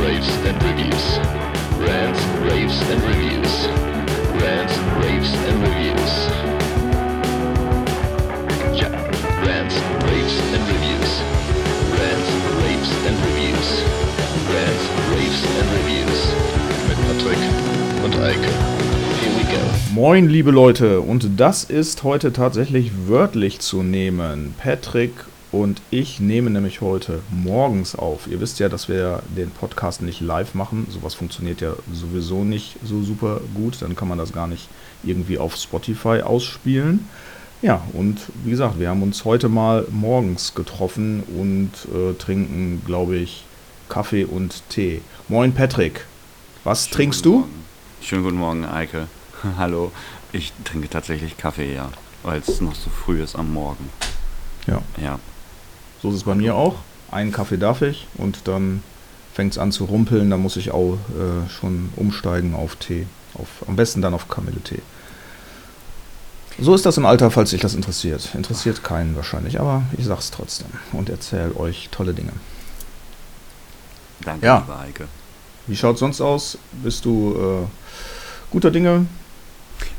Raves and Reviews. Rants, Raves and Reviews. Rants, Raves and Reviews. Ja, Rants, Raves and Reviews. Rants, Raves and Reviews. Rants, Raves and Reviews. Mit Patrick und Eike. Moin, liebe Leute, und das ist heute tatsächlich wörtlich zu nehmen. Patrick und ich nehmen nämlich heute morgens auf. Ihr wisst ja, dass wir den Podcast nicht live machen. Sowas funktioniert ja sowieso nicht so super gut. Dann kann man das gar nicht irgendwie auf Spotify ausspielen. Ja, und wie gesagt, wir haben uns heute mal morgens getroffen und äh, trinken, glaube ich, Kaffee und Tee. Moin, Patrick. Was Schönen trinkst du? Morgen. Schönen guten Morgen, Eike. Hallo. Ich trinke tatsächlich Kaffee, ja, weil es noch so früh ist am Morgen. Ja. Ja. So ist es bei mir auch. Einen Kaffee darf ich und dann fängt es an zu rumpeln. Dann muss ich auch äh, schon umsteigen auf Tee. Auf, am besten dann auf Kamille-Tee. So ist das im Alter, falls sich das interessiert. Interessiert keinen wahrscheinlich, aber ich sag's trotzdem und erzähle euch tolle Dinge. Danke, Ja. liebe Eike. Wie schaut's sonst aus? Bist du äh, guter Dinge?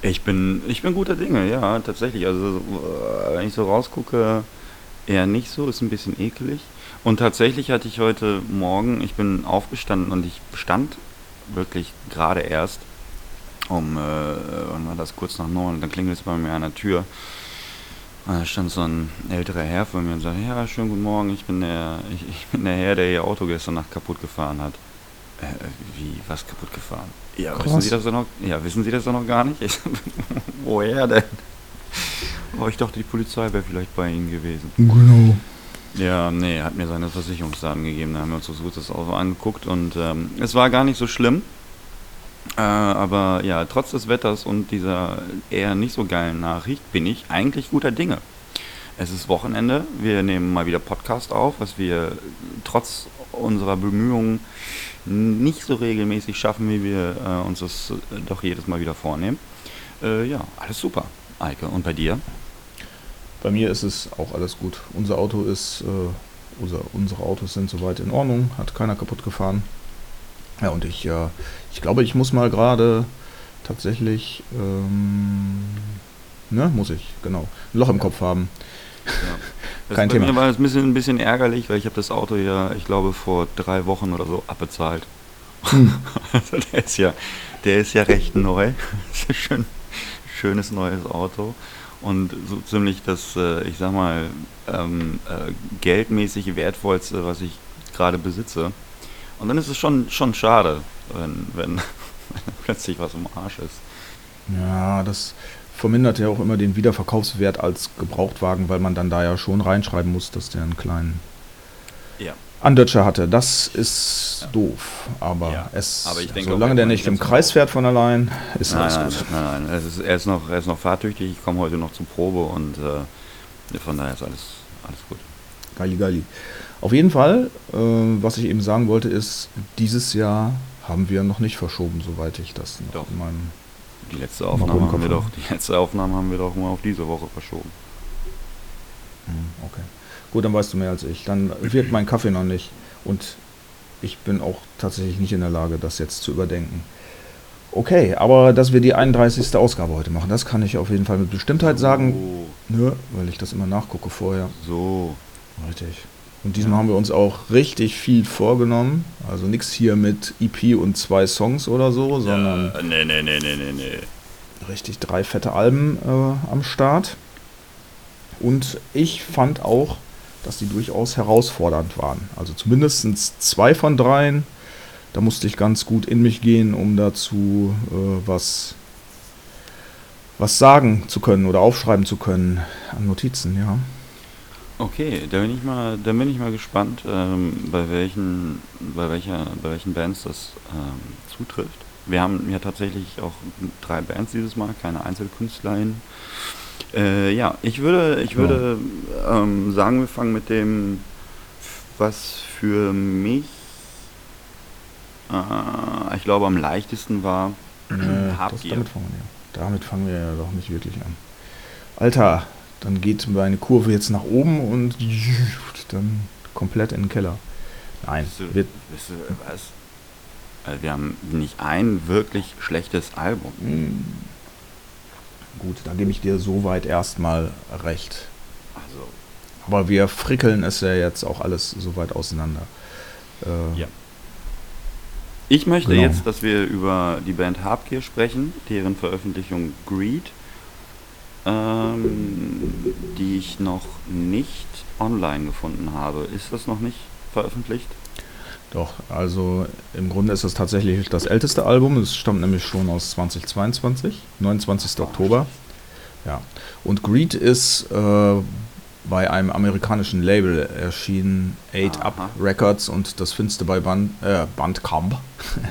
Ich bin, ich bin guter Dinge, ja, tatsächlich. Also, äh, wenn ich so rausgucke, eher nicht so, ist ein bisschen ekelig. Und tatsächlich hatte ich heute Morgen, ich bin aufgestanden und ich stand wirklich gerade erst um, äh, wann war das, kurz nach neun, und dann klingelt es bei mir an der Tür. Und da stand so ein älterer Herr vor mir und sagte, ja, schönen guten Morgen, ich bin der, ich, ich bin der Herr, der Ihr Auto gestern Nacht kaputt gefahren hat. Äh, wie, was kaputt gefahren? Ja, wissen. Sie das doch noch? Ja, wissen Sie das doch noch gar nicht? Ich, woher denn? Oh, ich dachte, die Polizei wäre vielleicht bei Ihnen gewesen. Genau. Ja, nee, er hat mir seine Versicherungsdaten gegeben. Da haben wir uns das gut das Auto angeguckt und ähm, es war gar nicht so schlimm. Äh, aber ja, trotz des Wetters und dieser eher nicht so geilen Nachricht bin ich eigentlich guter Dinge. Es ist Wochenende, wir nehmen mal wieder Podcast auf, was wir trotz unserer Bemühungen nicht so regelmäßig schaffen, wie wir äh, uns das doch jedes Mal wieder vornehmen. Äh, ja, alles super, Eike. Und bei dir? Bei mir ist es auch alles gut. Unser Auto ist, äh, unser, unsere Autos sind soweit in Ordnung, hat keiner kaputt gefahren. Ja, und ich, äh, ich glaube, ich muss mal gerade tatsächlich, ähm, ne, muss ich, genau, ein Loch im Kopf haben. Ja. Das Kein bei Thema. mir war es ein bisschen, ein bisschen ärgerlich, weil ich habe das Auto ja, ich glaube, vor drei Wochen oder so abbezahlt. Hm. Also der ist ja, der ist ja recht neu. ist ja schön, schönes neues Auto. Und so ziemlich das, äh, ich sag mal, ähm, äh, geldmäßig wertvollste, was ich gerade besitze. Und dann ist es schon, schon schade, wenn, wenn, plötzlich was im Arsch ist. Ja, das vermindert ja auch immer den Wiederverkaufswert als Gebrauchtwagen, weil man dann da ja schon reinschreiben muss, dass der einen kleinen Ja. Andötscher hatte. Das ist doof, aber Ja, es, aber denke auch, solange der nicht im Kreis fährt von allein, ist Nein, alles nein, gut. nein, nein. Es ist, er, ist noch, er ist noch fahrtüchtig. Ich komme heute noch zur Probe und äh, von daher ist alles, alles gut. Geili, geili. Auf jeden Fall, äh, was ich eben sagen wollte, ist, dieses Jahr haben wir noch nicht verschoben, soweit ich das noch Doch. in meinem. Die letzte Aufnahme haben wir doch, die letzte Aufnahme haben wir doch mal auf diese Woche verschoben. Hm, Okay. Gut, dann weißt du mehr als ich. Dann wirkt mein Kaffee noch nicht. Und ich bin auch tatsächlich nicht in der Lage, das jetzt zu überdenken. Okay, aber dass wir die 31. Ausgabe heute machen, das kann ich auf jeden Fall mit Bestimmtheit sagen. Nö, weil ich das immer nachgucke vorher. So. Richtig. Und diesmal haben wir uns auch richtig viel vorgenommen. Also nichts hier mit EP und zwei Songs oder so, sondern Ja, nee, nee, nee, nee, nee, nee. richtig drei fette Alben äh, am Start. Und ich fand auch, dass die durchaus herausfordernd waren. Also zumindest zwei von dreien. Da musste ich ganz gut in mich gehen, um dazu äh, was, was sagen zu können oder aufschreiben zu können an Notizen, ja. Okay, da bin ich mal, da bin ich mal gespannt, ähm, bei welchen, bei welcher, bei welchen Bands das ähm, zutrifft. Wir haben ja tatsächlich auch drei Bands dieses Mal, keine Einzelkünstlerin. Äh, ja, ich würde, ich würde ähm, sagen, wir fangen mit dem, was für mich, äh, ich glaube, am leichtesten war. Äh, Hab das, Gier. damit, fangen wir, ja. damit fangen wir ja doch nicht wirklich an. Alter, dann geht meine Kurve jetzt nach oben und dann komplett in den Keller. Nein, Wisst ihr, wird, wisst ihr was? Wir haben nicht ein wirklich schlechtes Album. Hm. Gut, da gebe ich dir soweit erstmal recht. Also, Aber wir frickeln es ja jetzt auch alles soweit auseinander. Äh, Ja. ich möchte Genau. jetzt, dass wir über die Band Habgier sprechen, deren Veröffentlichung Greed, ähm, die ich noch nicht online gefunden habe. Ist das noch nicht veröffentlicht? Doch, also im Grunde ist es tatsächlich das älteste Album. Es stammt nämlich schon aus 2022, 29. Oktober. Ja. Und Greed ist äh, bei einem amerikanischen Label erschienen, 8 Up. Records, und das findest du bei Band, äh, Bandcamp.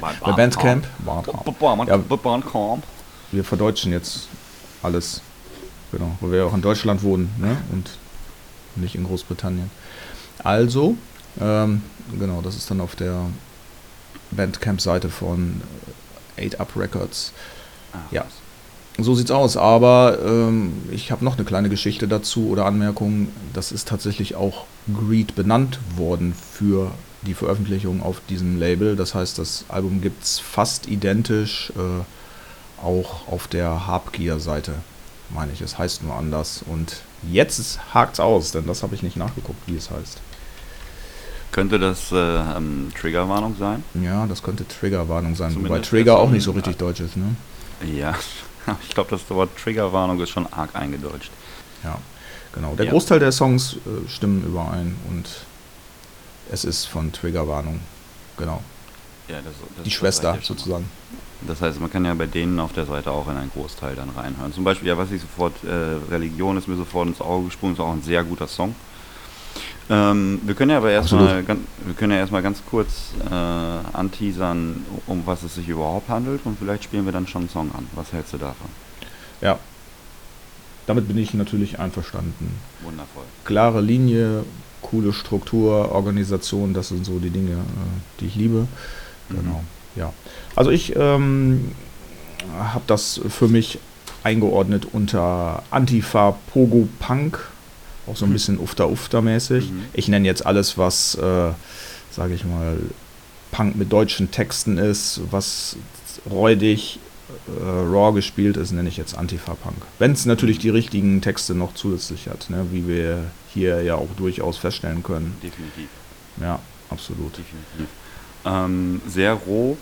Bei Bei Bandcamp. Bandcamp. Ja. Bandcamp. Wir verdeutschen jetzt alles. Genau, weil wir ja auch in Deutschland wohnen ne? und nicht in Großbritannien. Also, ähm, genau, das ist dann auf der Bandcamp-Seite von 8 Up Records. Ach, Ja. So sieht's aus, aber ähm, ich habe noch eine kleine Geschichte dazu oder Anmerkung. Das ist tatsächlich auch Greed benannt worden für die Veröffentlichung auf diesem Label. Das heißt, das Album gibt's fast identisch äh, auch auf der Habgier-Seite, meine ich. Es heißt nur anders. Und jetzt hakt's aus, denn das habe ich nicht nachgeguckt, wie es heißt. Könnte das äh, ähm, Triggerwarnung sein? Ja, das könnte Triggerwarnung sein, wobei Zumindest Trigger der auch nicht so richtig deutsch ist, ne? Ja, ich glaube, das Wort Triggerwarnung ist schon arg eingedeutscht. Ja, genau. Der Ja. Großteil der Songs äh, stimmen überein und es ist von Triggerwarnung. Genau. Ja, das, das, Die Schwester ja sozusagen. Das heißt, man kann ja bei denen auf der Seite auch in einen Großteil dann reinhören. Zum Beispiel, ja, was ich sofort, äh, Religion ist mir sofort ins Auge gesprungen, ist auch ein sehr guter Song. Ähm, wir können ja aber erstmal ganz, wir können ja erstmal ganz kurz äh, anteasern, um was es sich überhaupt handelt und vielleicht spielen wir dann schon einen Song an. Was hältst du davon? Ja. Damit bin ich natürlich einverstanden. Wundervoll. Klare Linie, coole Struktur, Organisation, das sind so die Dinge, äh, die ich liebe. Mhm. Genau. Ja. Also ich ähm, habe das für mich eingeordnet unter Antifa Pogo Punk. Auch so ein bisschen Ufter-Ufter-mäßig. Mhm. Ich nenne jetzt alles, was, äh, sage ich mal, Punk mit deutschen Texten ist, was räudig, äh, raw gespielt ist, nenne ich jetzt Antifa-Punk. Wenn es natürlich die richtigen Texte noch zusätzlich hat, ne, wie wir hier ja auch durchaus feststellen können. Definitiv. Ja, absolut. Definitiv. Ähm, sehr roh,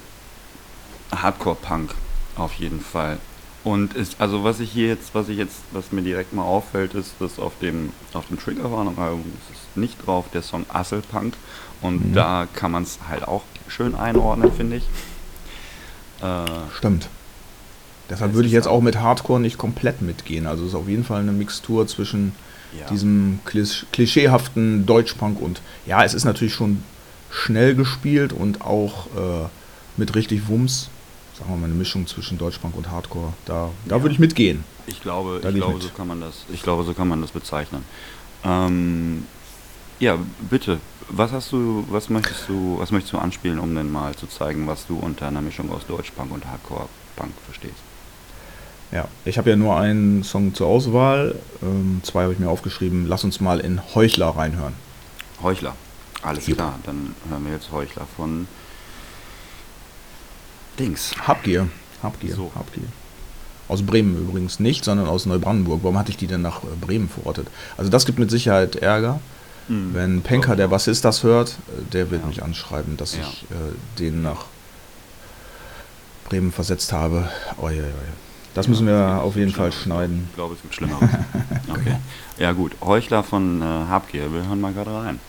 Hardcore-Punk auf jeden Fall. Und ist, also was ich hier jetzt, was ich jetzt, was mir direkt mal auffällt, ist, dass auf dem, auf dem Triggerwarnung-Album ist nicht drauf der Song Asselpunk. Und Mhm. da kann man es halt auch schön einordnen, finde ich. Äh, Stimmt. Deshalb Es würde ich jetzt auch- auch mit Hardcore nicht komplett mitgehen. Also es ist auf jeden Fall eine Mixtur zwischen ja. diesem klisch klischeehaften Deutschpunk und ja, es ist natürlich schon schnell gespielt und auch äh, mit richtig Wumms. Sagen wir mal eine Mischung zwischen Deutschpunk und Hardcore. Da, da Ja. würde ich mitgehen. Ich glaube, Da ich glaube, mit. so kann man das, ich glaube, so kann man das bezeichnen. Ähm, ja, bitte. Was hast du, was möchtest du, was möchtest du anspielen, um denn mal zu zeigen, was du unter einer Mischung aus Deutschpunk und Hardcore-Punk verstehst? Ja, ich habe ja nur einen Song zur Auswahl. Ähm, zwei habe ich mir aufgeschrieben. Lass uns mal in Heuchler reinhören. Heuchler. Alles Jupp. klar, dann hören wir jetzt Heuchler von Dings. Habgier. Habgier. So. Habgier. Aus Bremen übrigens nicht, sondern aus Neubrandenburg. Warum hatte ich die denn nach äh, Bremen verortet? Also das gibt mit Sicherheit Ärger. Mhm. Wenn Penker, der Bassist, das hört, äh, der wird Ja. mich anschreiben, dass Ja. ich äh, den nach Bremen versetzt habe. Oh, ja, ja, ja. Das müssen wir Ja, auf jeden Fall schneiden. Ich glaube, es gibt Schlimmeres. Okay. Ja gut, Heuchler von äh, Habgier. Wir hören mal gerade rein.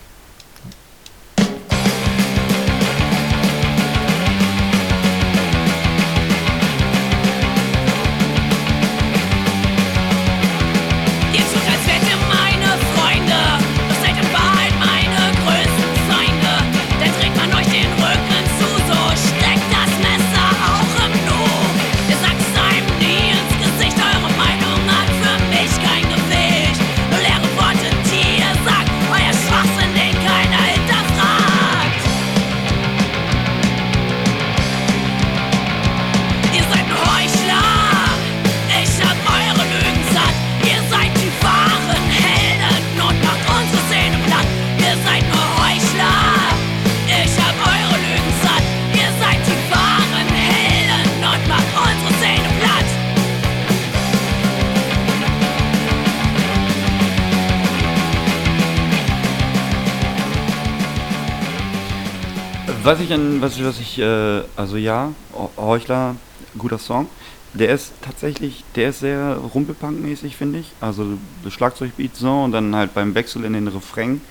Was ich, an, was, ich- was ich, äh, also ja, Heuchler, guter Song. Der ist tatsächlich, der ist sehr Rumpelpunk-mäßig, finde ich. Also das Schlagzeugbeat so und dann halt beim Wechsel in den Refrain,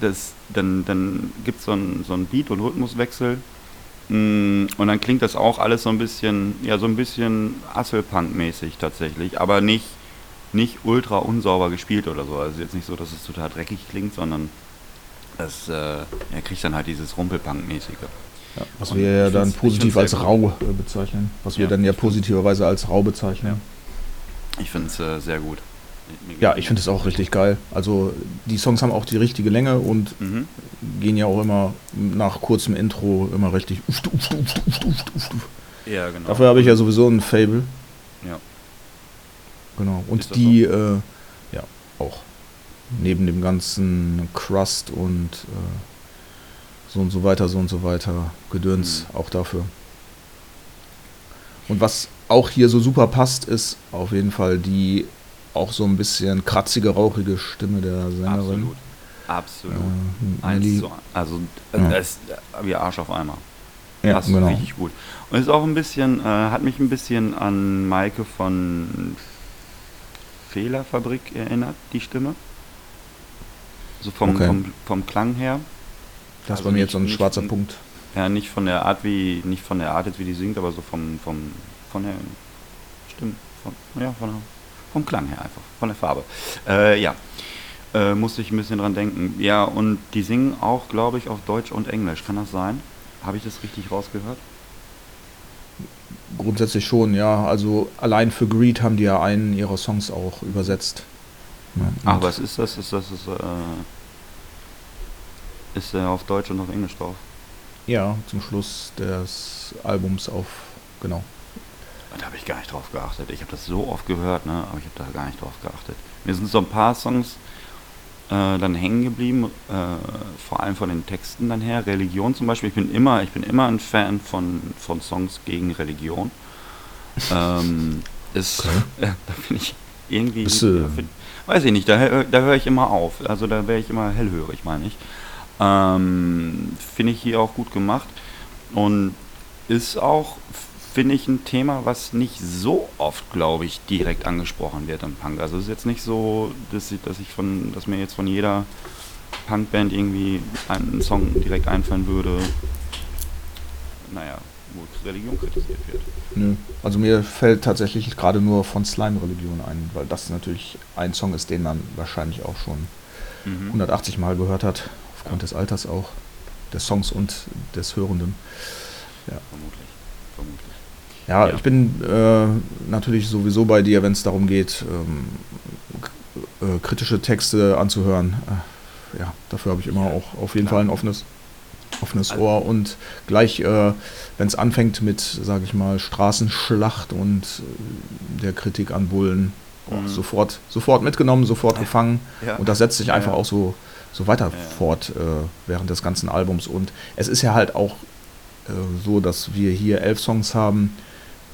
das, dann, dann gibt es so einen so Beat- und Rhythmuswechsel. Mm, Und dann klingt das auch alles so ein bisschen, ja, so ein bisschen Asselpunk-mäßig tatsächlich, aber nicht, nicht ultra unsauber gespielt oder so. Also jetzt nicht so, dass es total dreckig klingt, sondern es, äh, er kriegt dann halt dieses Rumpelpunk-mäßige. Ja, was Und wir ja dann positiv als rau äh, bezeichnen. Was wir dann ja positiverweise als rau bezeichnen. Ich finde es äh, sehr gut. Ja, ich finde es auch richtig geil. Also die Songs haben auch die richtige Länge und Mhm. gehen ja auch immer nach kurzem Intro immer richtig. Ja, genau. Dafür habe ich ja sowieso ein Fable. Ja. Genau. Und das die, äh. Neben dem ganzen Crust und äh, so und so weiter, so und so weiter, Gedöns Mhm. auch dafür. Und was auch hier so super passt, ist auf jeden Fall die auch so ein bisschen kratzige, rauchige Stimme der Sängerin. Absolut. Absolut. Äh, Eins Also, äh, Ja. das ist äh, wie Arsch auf Eimer. ja, das ist genau. richtig gut. Und ist auch ein bisschen, äh, hat mich ein bisschen an Maike von Fehlerfabrik erinnert, die Stimme. So vom, Okay. vom, vom Klang her. Das also bei mir jetzt so ein schwarzer Punkt. Ja, nicht von der Art wie, nicht von der Art jetzt wie die singt, aber so vom, vom, von der Stimme, von, ja, von vom Klang her einfach, von der Farbe. Äh, ja, äh, musste ich ein bisschen dran denken. Ja, und die singen auch, glaube ich, auf Deutsch und Englisch. Kann das sein? Habe ich das richtig rausgehört? Grundsätzlich schon, ja. Also allein für Greed haben die ja einen ihrer Songs auch übersetzt. Ja, Ach, was ist das? Ist das, ist, äh, ist er auf Deutsch und auf Englisch drauf? Ja, zum Schluss des Albums auf, genau. Da habe ich gar nicht drauf geachtet. Ich habe das so oft gehört, ne? aber ich habe da gar nicht drauf geachtet. Mir sind so ein paar Songs äh, dann hängen geblieben, äh, vor allem von den Texten dann her. Religion zum Beispiel. Ich bin immer, ich bin immer ein Fan von, von Songs gegen Religion. ähm, ist, Okay. äh, da bin ich irgendwie, Bist du- find, weiß ich nicht, da, da höre ich immer auf. Also da wäre ich immer hellhörig, meine ich. Ähm, Finde ich hier auch gut gemacht und ist auch, finde ich, ein Thema, was nicht so oft, glaube ich, direkt angesprochen wird im Punk. Also es ist jetzt nicht so, dass ich, dass ich von, dass mir jetzt von jeder Punkband irgendwie einen Song direkt einfallen würde, naja, Religion kritisiert wird. Nö. Also mir fällt tatsächlich gerade nur von Slime-Religion ein, weil das natürlich ein Song ist, den man wahrscheinlich auch schon Mhm. 180 Mal gehört hat, aufgrund des Alters auch, des Songs und des Hörenden. Vermutlich. Vermutlich. Ja, Ja. ich bin äh, natürlich sowieso bei dir, wenn es darum geht, ähm, äh, kritische Texte anzuhören. Äh, ja, dafür habe ich immer Ja, auch auf jeden klar. Fall ein offenes, offenes Ohr. Und gleich, äh, wenn es anfängt mit, sage ich mal, Straßenschlacht und äh, der Kritik an Bullen, Mhm. sofort, sofort mitgenommen, sofort gefangen. Ja. Und das setzt sich einfach ja. auch so, so weiter fort äh, während des ganzen Albums. Und es ist ja halt auch äh, so, dass wir hier elf Songs haben,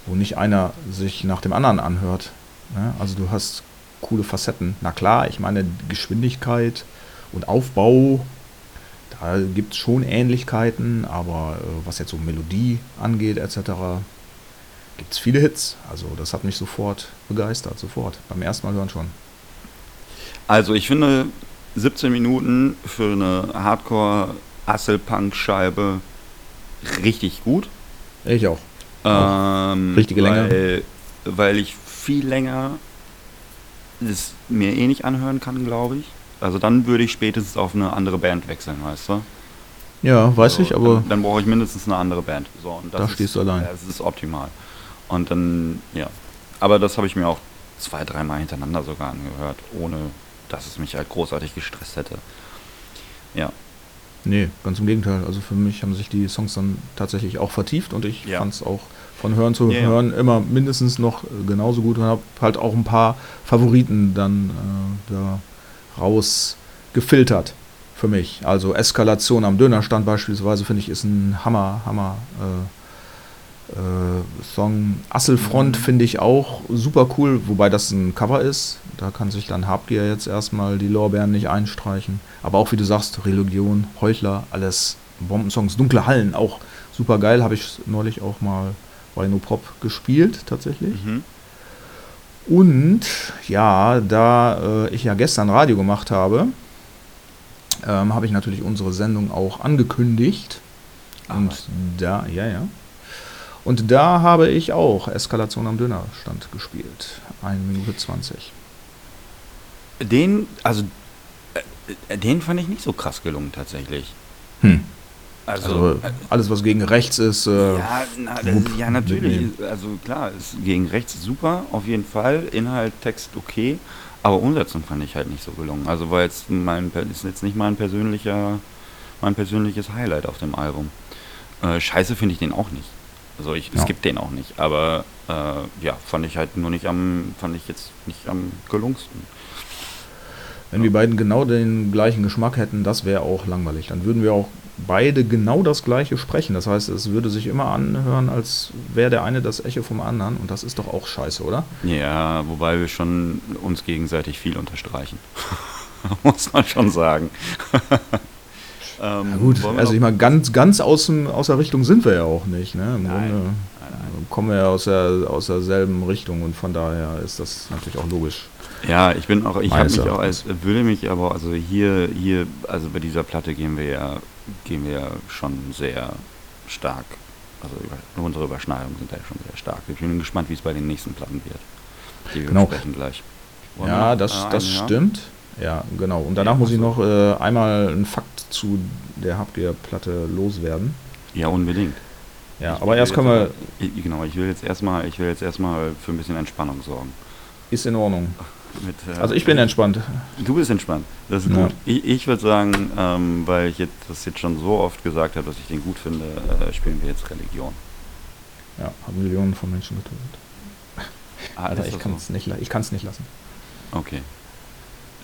wo nicht einer sich nach dem anderen anhört. Ne? Also du hast coole Facetten. Na klar, ich meine Geschwindigkeit und Aufbau, da gibt es schon Ähnlichkeiten, aber äh, was jetzt so Melodie angeht etc., gibt es viele Hits. Also das hat mich sofort begeistert, sofort. Beim ersten Mal hören schon. Also ich finde 17 Minuten für eine Hardcore-Asselpunk-Scheibe richtig gut. Ich auch. Ähm, Richtige Länge. weil, Weil ich viel länger es mir eh nicht anhören kann, glaube ich. Also dann würde ich spätestens auf eine andere Band wechseln, weißt du? Ja, weiß So, ich, aber Dann, dann brauche ich mindestens eine andere Band. So, und das Da ist, stehst du allein. ja, Das ist optimal. Und dann, ja. Aber das habe ich mir auch zwei, dreimal hintereinander sogar angehört, ohne dass es mich halt großartig gestresst hätte. Ja. nee, ganz im Gegenteil. Also für mich haben sich die Songs dann tatsächlich auch vertieft und ich Ja. fand es auch von Hören zu Ja, ja. Hören immer mindestens noch äh, genauso gut und habe halt auch ein paar Favoriten dann äh, da raus gefiltert für mich. Also Eskalation am Dönerstand beispielsweise finde ich ist ein Hammer, Hammer äh, äh, Song. Asselfront Mhm. finde ich auch super cool, wobei das ein Cover ist. Da kann sich dann Habgier jetzt erstmal die Lorbeeren nicht einstreichen. Aber auch wie du sagst, Religion, Heuchler, alles Bombensongs. Dunkle Hallen, auch super geil. Habe ich neulich auch mal bei No Pop gespielt, tatsächlich. Mhm. Und ja, da äh, ich ja gestern Radio gemacht habe, ähm, habe ich natürlich unsere Sendung auch angekündigt. Und da, ja, ja. Und da habe ich auch Eskalation am Dönerstand gespielt. 1 Minute 20. Den, also, äh, den fand ich nicht so krass gelungen tatsächlich. Hm. Also, Also äh, alles, was gegen rechts ist. Äh, ja, na, das, Wupp, ja, natürlich. Also klar, ist gegen rechts super, auf jeden Fall. Inhalt, Text okay. Aber Umsetzung fand ich halt nicht so gelungen. Also war jetzt mein, ist jetzt nicht mein persönlicher, mein persönliches Highlight auf dem Album. Äh, scheiße finde ich den auch nicht. Also ich, es Ja. gibt den auch nicht. Aber äh, ja, fand ich halt nur nicht am, fand ich jetzt nicht am gelungensten. Wenn die beiden genau den gleichen Geschmack hätten, das wäre auch langweilig. Dann würden wir auch beide genau das gleiche sprechen. Das heißt, es würde sich immer anhören, als wäre der eine das Echo vom anderen. Und das ist doch auch scheiße, oder? Ja, wobei wir schon uns gegenseitig viel unterstreichen. Muss man schon sagen. ähm, Na gut, also ich meine, ganz, ganz aus, aus der Richtung sind wir ja auch nicht. Ne? Im Nein, Grunde nein, nein. kommen wir ja aus, der, aus derselben Richtung und von daher ist das natürlich auch logisch. Ja, ich bin auch, ich habe mich auch als, würde mich aber, also hier, hier, also bei dieser Platte gehen wir ja, gehen wir ja schon sehr stark, also über, unsere Überschneidungen sind ja schon sehr stark. Ich bin gespannt, wie es bei den nächsten Platten wird, die wir Genau. besprechen gleich. Wollen ja, das, das einen, ja? stimmt. Ja, genau. Und danach Ja, muss ich ach noch äh, einmal einen Fakt zu der Habgier-Platte loswerden. Ja, unbedingt. Ja, Ich aber erst können wir. mal- genau, ich will jetzt erstmal, ich will jetzt erstmal für ein bisschen Entspannung sorgen. Ist in Ordnung. Mit, äh, Also ich bin entspannt. Du bist entspannt. Das ist Ja. gut. Ich, ich würde sagen, ähm, weil ich jetzt, das jetzt schon so oft gesagt habe, dass ich den gut finde, äh, spielen wir jetzt Religion. Ja, haben Millionen von Menschen getötet. Ah, Alter, ich kann so? es nicht, ich kann's nicht lassen. Okay.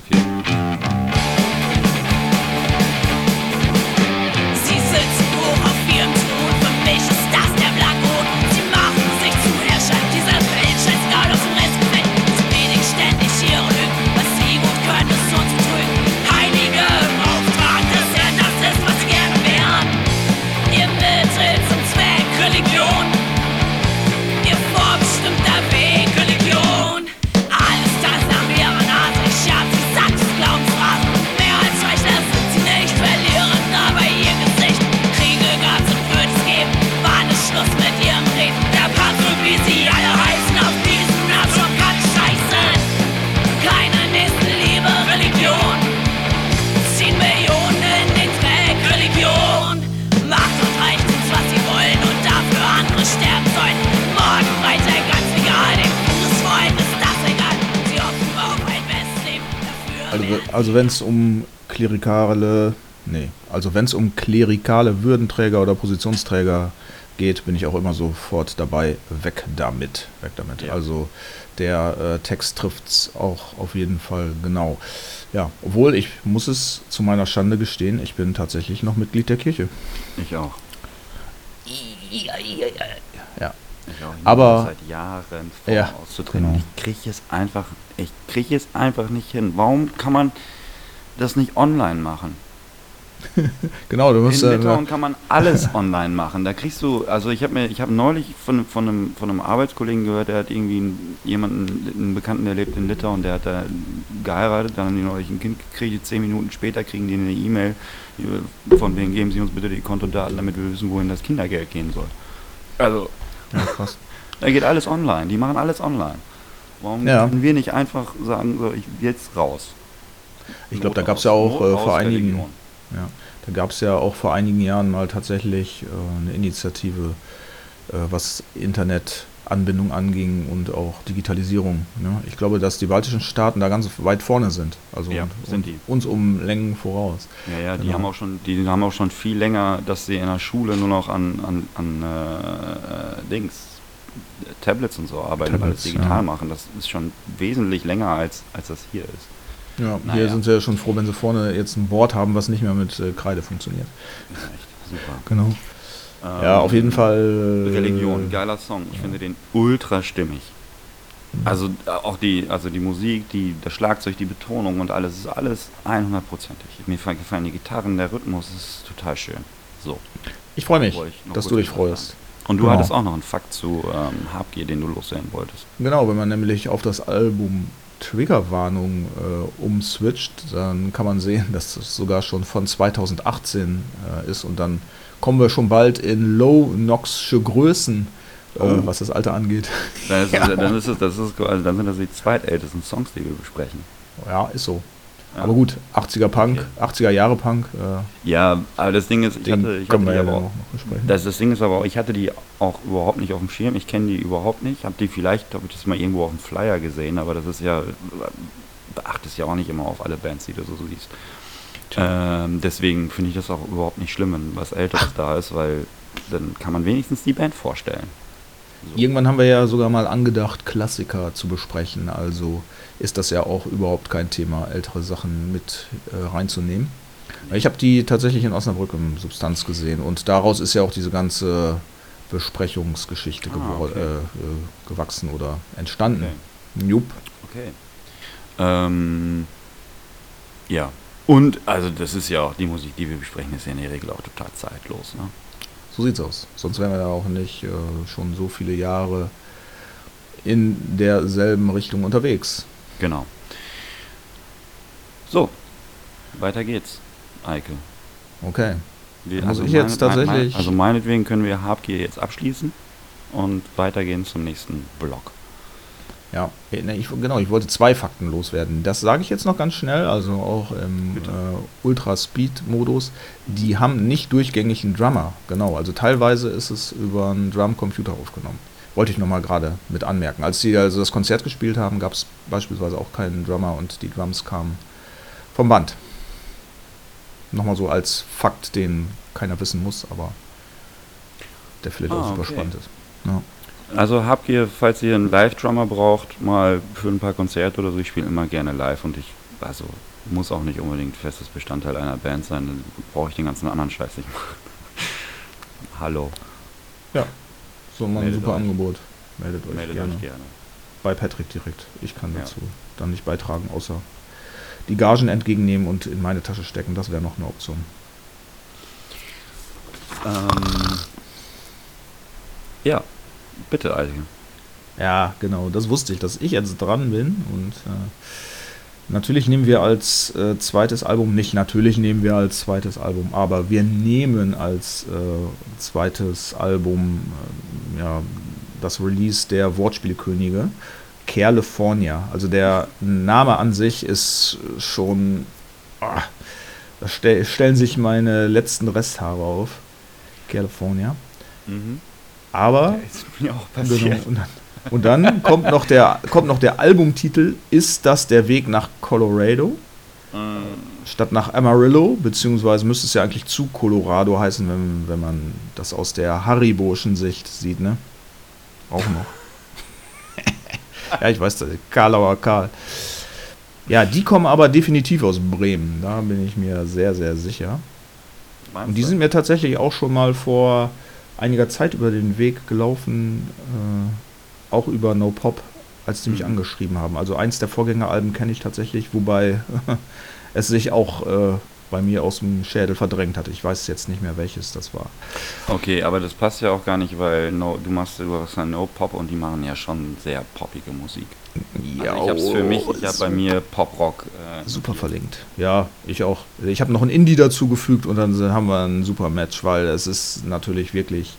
Viel. Sie Also, wenn es um klerikale, nee, also wenn es um klerikale Würdenträger oder Positionsträger geht, bin ich auch immer sofort dabei. Weg damit, weg damit. Ja. Also der äh, Text trifft's auch auf jeden Fall genau. Ja, obwohl ich muss es zu meiner Schande gestehen, ich bin tatsächlich noch Mitglied der Kirche. Ich auch. Ja. Ich auch. Aber- seit Jahren vor Ja, auszutreten. genau. Ich kriege es einfach, ich kriege es einfach nicht hin. Warum kann man das nicht online machen? Genau, du musst In äh, Litauen kann man alles online machen. Da kriegst du, also ich habe mir, ich habe neulich von, von, einem, von einem Arbeitskollegen gehört, der hat irgendwie einen, jemanden, einen Bekannten, der lebt in Litauen, der hat da geheiratet, dann haben die neulich ein Kind gekriegt, zehn Minuten später kriegen die eine E-Mail, äh, von wegen geben Sie uns bitte die Kontodaten, damit wir wissen, wohin das Kindergeld gehen soll. Also, ja, krass. da geht alles online, die machen alles online. Warum Ja. können wir nicht einfach sagen, so, ich jetzt raus? Ich glaube, da gab es ja auch äh, vor einigen, ja, da gab es ja auch vor einigen Jahren mal tatsächlich äh, eine Initiative, äh, was Internetanbindung anging und auch Digitalisierung. Ne? Ich glaube, dass die baltischen Staaten da ganz weit vorne sind. Also Ja, und, sind die. uns um Längen voraus. Ja, ja, die Genau. haben auch schon, die haben auch schon viel länger, dass sie in der Schule nur noch an, an, an äh, Dings, Tablets und so arbeiten, weil Tablets, alles digital ja. machen. Das ist schon wesentlich länger als, als das hier ist. Ja, Naja. hier sind sie ja schon froh, wenn sie vorne jetzt ein Board haben, was nicht mehr mit äh, Kreide funktioniert. Ist echt super. Genau. ja, Ähm, auf jeden Fall. äh, Religion, geiler Song. Ich finde den ultra stimmig. Also äh, auch die, also die Musik, die, das Schlagzeug, die Betonung und alles ist alles 100%ig. Mir gefallen die Gitarren, der Rhythmus ist total schön. So, Ich freue mich, ich dass du dich freust. Und du Genau. hattest auch noch einen Fakt zu ähm, Habgier, den du loswerden wolltest. Genau, wenn man nämlich auf das Album Triggerwarnung äh, umswitcht, dann kann man sehen, dass es sogar schon von 2018 äh, ist und dann kommen wir schon bald in Low-Noxsche Größen, äh, Oh. was das Alter angeht. Dann ist, es, dann, ist es, das ist, also dann sind das die zweitältesten Songs, die wir besprechen. Ja, ist so. Aber gut, 80er Punk, Okay. 80er Jahre Punk, äh, Ja, aber das Ding ist, ich hatte, ich können hatte wir aber auch, noch besprechen. das, das Ding ist aber auch, ich hatte die auch überhaupt nicht auf dem Schirm. Ich kenne die überhaupt nicht. Habe die vielleicht, habe ich das mal irgendwo auf dem Flyer gesehen, aber das ist ja, beachtest ja auch nicht immer auf alle Bands, die du so siehst. Ähm, deswegen finde ich das auch überhaupt nicht schlimm, wenn was Älteres da ist, weil dann kann man wenigstens die Band vorstellen. So. Irgendwann haben wir ja sogar mal angedacht, Klassiker zu besprechen. Also ist das ja auch überhaupt kein Thema, ältere Sachen mit äh, reinzunehmen. Ich habe die tatsächlich in Osnabrück im Substanz gesehen und daraus ist ja auch diese ganze Besprechungsgeschichte Ah, okay. äh, äh, gewachsen oder entstanden. Okay. Jupp. Okay. Ähm, ja. Und, also das ist ja auch, die Musik, die wir besprechen, ist ja in der Regel auch total zeitlos. Ne? So sieht's aus. Sonst wären wir ja auch nicht äh, schon so viele Jahre in derselben Richtung unterwegs. Genau. So, weiter geht's, Eike. Okay. Wir, Muss ich jetzt tatsächlich- also meinetwegen können wir Habgier jetzt abschließen und weitergehen zum nächsten Block. Ja, ich, genau, ich wollte zwei Fakten loswerden. Das sage ich jetzt noch ganz schnell, also auch im äh, Ultra-Speed-Modus. Die haben nicht durchgängig einen Drummer, genau. Also teilweise ist es über einen Drumcomputer aufgenommen. Wollte ich nochmal gerade mit anmerken. Als sie also das Konzert gespielt haben, gab es beispielsweise auch keinen Drummer und die Drums kamen vom Band. Nochmal so als Fakt, den keiner wissen muss, aber der vielleicht Ah, auch super okay. spannend ist. Ja. Also Habgier, falls ihr einen Live-Drummer braucht, mal für ein paar Konzerte oder so, ich spiele immer gerne live und ich, also muss auch nicht unbedingt festes Bestandteil einer Band sein, dann brauche ich den ganzen anderen Scheiß nicht machen. Hallo, So mal ein Meldet super euch. Angebot. Meldet euch meldet gerne. euch gerne. bei Patrick direkt. Ich kann Ja. dazu dann nicht beitragen, außer die Gagen entgegennehmen und in meine Tasche stecken. Das wäre noch eine Option. Ähm, ja, bitte, Eike. Ja, genau. Das wusste ich, dass ich jetzt dran bin. Und äh, natürlich nehmen wir als äh, zweites Album, nicht natürlich nehmen wir als zweites Album, aber wir nehmen als äh, zweites Album äh, ja, das Release der Wortspielkönige. California. Also der Name an sich ist schon. Ah, da stell, stellen sich meine letzten Resthaare auf. California. Mhm. Aber ist mir auch Genau. Und dann, kommt, noch der, kommt noch der Albumtitel Ist das der Weg nach Colorado? Ähm, Statt nach Amarillo, beziehungsweise müsste es ja eigentlich zu Colorado heißen, wenn, wenn man das aus der Hariboschen Sicht sieht, ne? Auch noch. ja, ich weiß, Karlauer Karl. Ja, die kommen aber definitiv aus Bremen, da bin ich mir sehr, sehr sicher. meinst Und die sind mir tatsächlich auch schon mal vor einiger Zeit über den Weg gelaufen, äh, auch über No Pop, als die mich Mhm. angeschrieben haben. Also eins der Vorgängeralben kenne ich tatsächlich, wobei es sich auch äh, bei mir aus dem Schädel verdrängt hat. Ich weiß jetzt nicht mehr, welches das war. Okay, aber das passt ja auch gar nicht, weil no, du machst du hast ja No Pop und die machen ja schon sehr poppige Musik. Also ich hab's für mich, ich habe bei mir Pop Rock. Äh, Super verlinkt. Ja, ich auch. Ich habe noch ein Indie dazugefügt und dann haben wir ein super Match, weil es ist natürlich wirklich.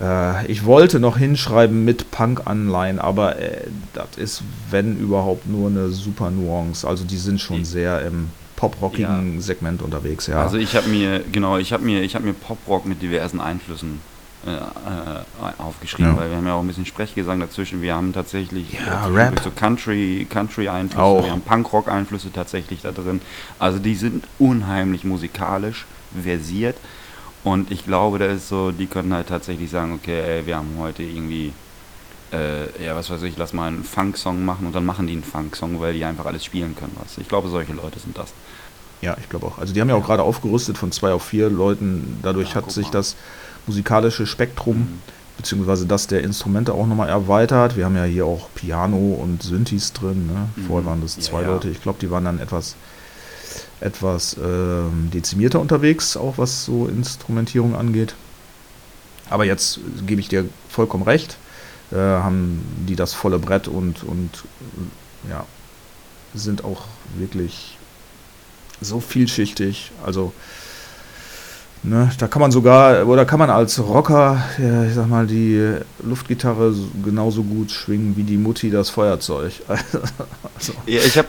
Äh, ich wollte noch hinschreiben mit Punk-Anleihen, aber äh, das ist, wenn überhaupt, nur eine super Nuance. Also die sind schon sehr im pop-rockigen Segment unterwegs, ja. Also ich habe mir, genau, ich habe mir, ich habe mir Pop Rock mit diversen Einflüssen äh, äh, aufgeschrieben, Ja. weil wir haben ja auch ein bisschen Sprechgesang dazwischen. Wir haben tatsächlich Ja, Rap. so Country, Country Einflüsse, Auch. wir haben Punkrock Einflüsse tatsächlich da drin. Also die sind unheimlich musikalisch versiert und ich glaube, da ist so, die können halt tatsächlich sagen, okay, ey, wir haben heute irgendwie äh, ja, was weiß ich, lass mal einen Funk-Song machen und dann machen die einen Funk-Song, weil die einfach alles spielen können. Was. Ich glaube, solche Leute sind das. Ja, ich glaube auch. Also die haben ja auch gerade aufgerüstet von zwei auf vier Leuten. Dadurch Ja, hat sich mal. das musikalische Spektrum Mhm. beziehungsweise das der Instrumente auch nochmal erweitert. Wir haben ja hier auch Piano und Synthes drin. Ne? Mhm. Vorher waren das Ja, zwei ja. Leute. Ich glaube, die waren dann etwas etwas ähm, dezimierter unterwegs, auch was so Instrumentierung angeht. Aber jetzt gebe ich dir vollkommen recht. Äh, haben die das volle Brett und, und äh, ja, sind auch wirklich so vielschichtig. Also Ne, da kann man sogar, oder kann man als Rocker, ja, ich sag mal, die Luftgitarre genauso gut schwingen wie die Mutti das Feuerzeug. also. Ja, ich habe,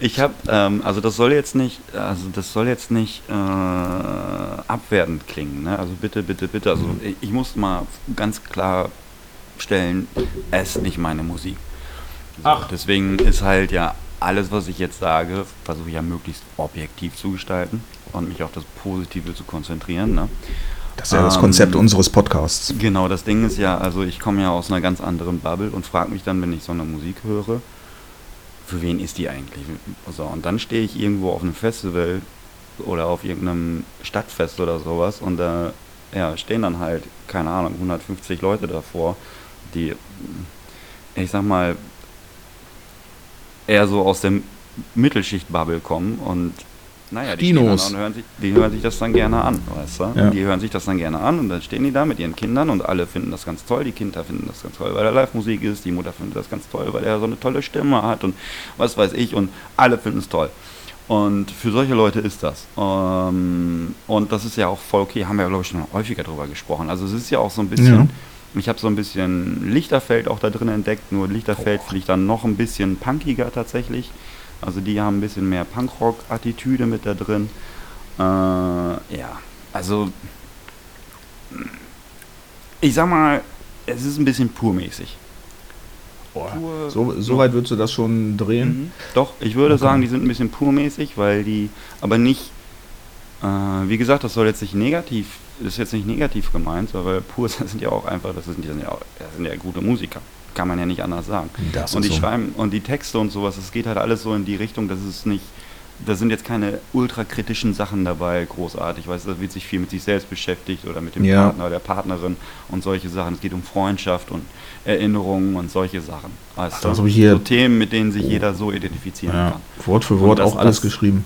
ich habe, ähm, also das soll jetzt nicht, also das soll jetzt nicht äh, abwertend klingen. Ne? Also bitte, bitte, bitte. Also ich, ich muss mal ganz klar stellen, es ist nicht meine Musik. So, Ach. Deswegen ist halt ja alles, was ich jetzt sage, versuche ich ja möglichst objektiv zu gestalten und mich auf das Positive zu konzentrieren. Ne? Das ist ja ähm, das Konzept unseres Podcasts. Genau, das Ding ist ja, also ich komme ja aus einer ganz anderen Bubble und frage mich dann, wenn ich so eine Musik höre, für wen ist die eigentlich? So, und dann stehe ich irgendwo auf einem Festival oder auf irgendeinem Stadtfest oder sowas und da ja, stehen dann halt, keine Ahnung, 150 Leute davor, die, ich sag mal, eher so aus dem Mittelschicht-Bubble kommen und naja, die, Dinos. und hören sich, die hören sich das dann gerne an, weißt du? Ja. Die hören sich das dann gerne an und dann stehen die da mit ihren Kindern und alle finden das ganz toll. Die Kinder finden das ganz toll, weil er Live-Musik ist, die Mutter findet das ganz toll, weil er so eine tolle Stimme hat und was weiß ich und alle finden es toll. Und für solche Leute ist das. Ähm, und das ist ja auch voll okay, haben wir, glaube ich, schon häufiger drüber gesprochen. Also es ist ja auch so ein bisschen, ja. ich habe so ein bisschen Lichterfeld auch da drin entdeckt, nur Lichterfeld oh. finde ich dann noch ein bisschen punkiger tatsächlich. Also die haben ein bisschen mehr Punkrock-Attitüde mit da drin. Äh, ja, also ich sag mal, es ist ein bisschen purmäßig. Pur, so, so weit würdest du das schon drehen? Mhm. Doch, ich würde okay. sagen, die sind ein bisschen purmäßig, weil die, aber nicht, äh, wie gesagt, das soll jetzt nicht negativ, das ist jetzt nicht negativ gemeint, weil pur sind ja auch einfach, das sind, die sind ja, das sind ja gute Musiker kann man ja nicht anders sagen. Das und die so. schreiben und die Texte und sowas, es geht halt alles so in die Richtung, dass es nicht, da sind jetzt keine ultrakritischen Sachen dabei, großartig. Weißt du, da wird sich viel mit sich selbst beschäftigt oder mit dem ja. Partner, der Partnerin und solche Sachen. Es geht um Freundschaft und Erinnerungen und solche Sachen. Weißt Ach, du? Hier so Themen, mit denen sich jeder so identifizieren ja. kann. Wort für Wort das, auch alles das, geschrieben.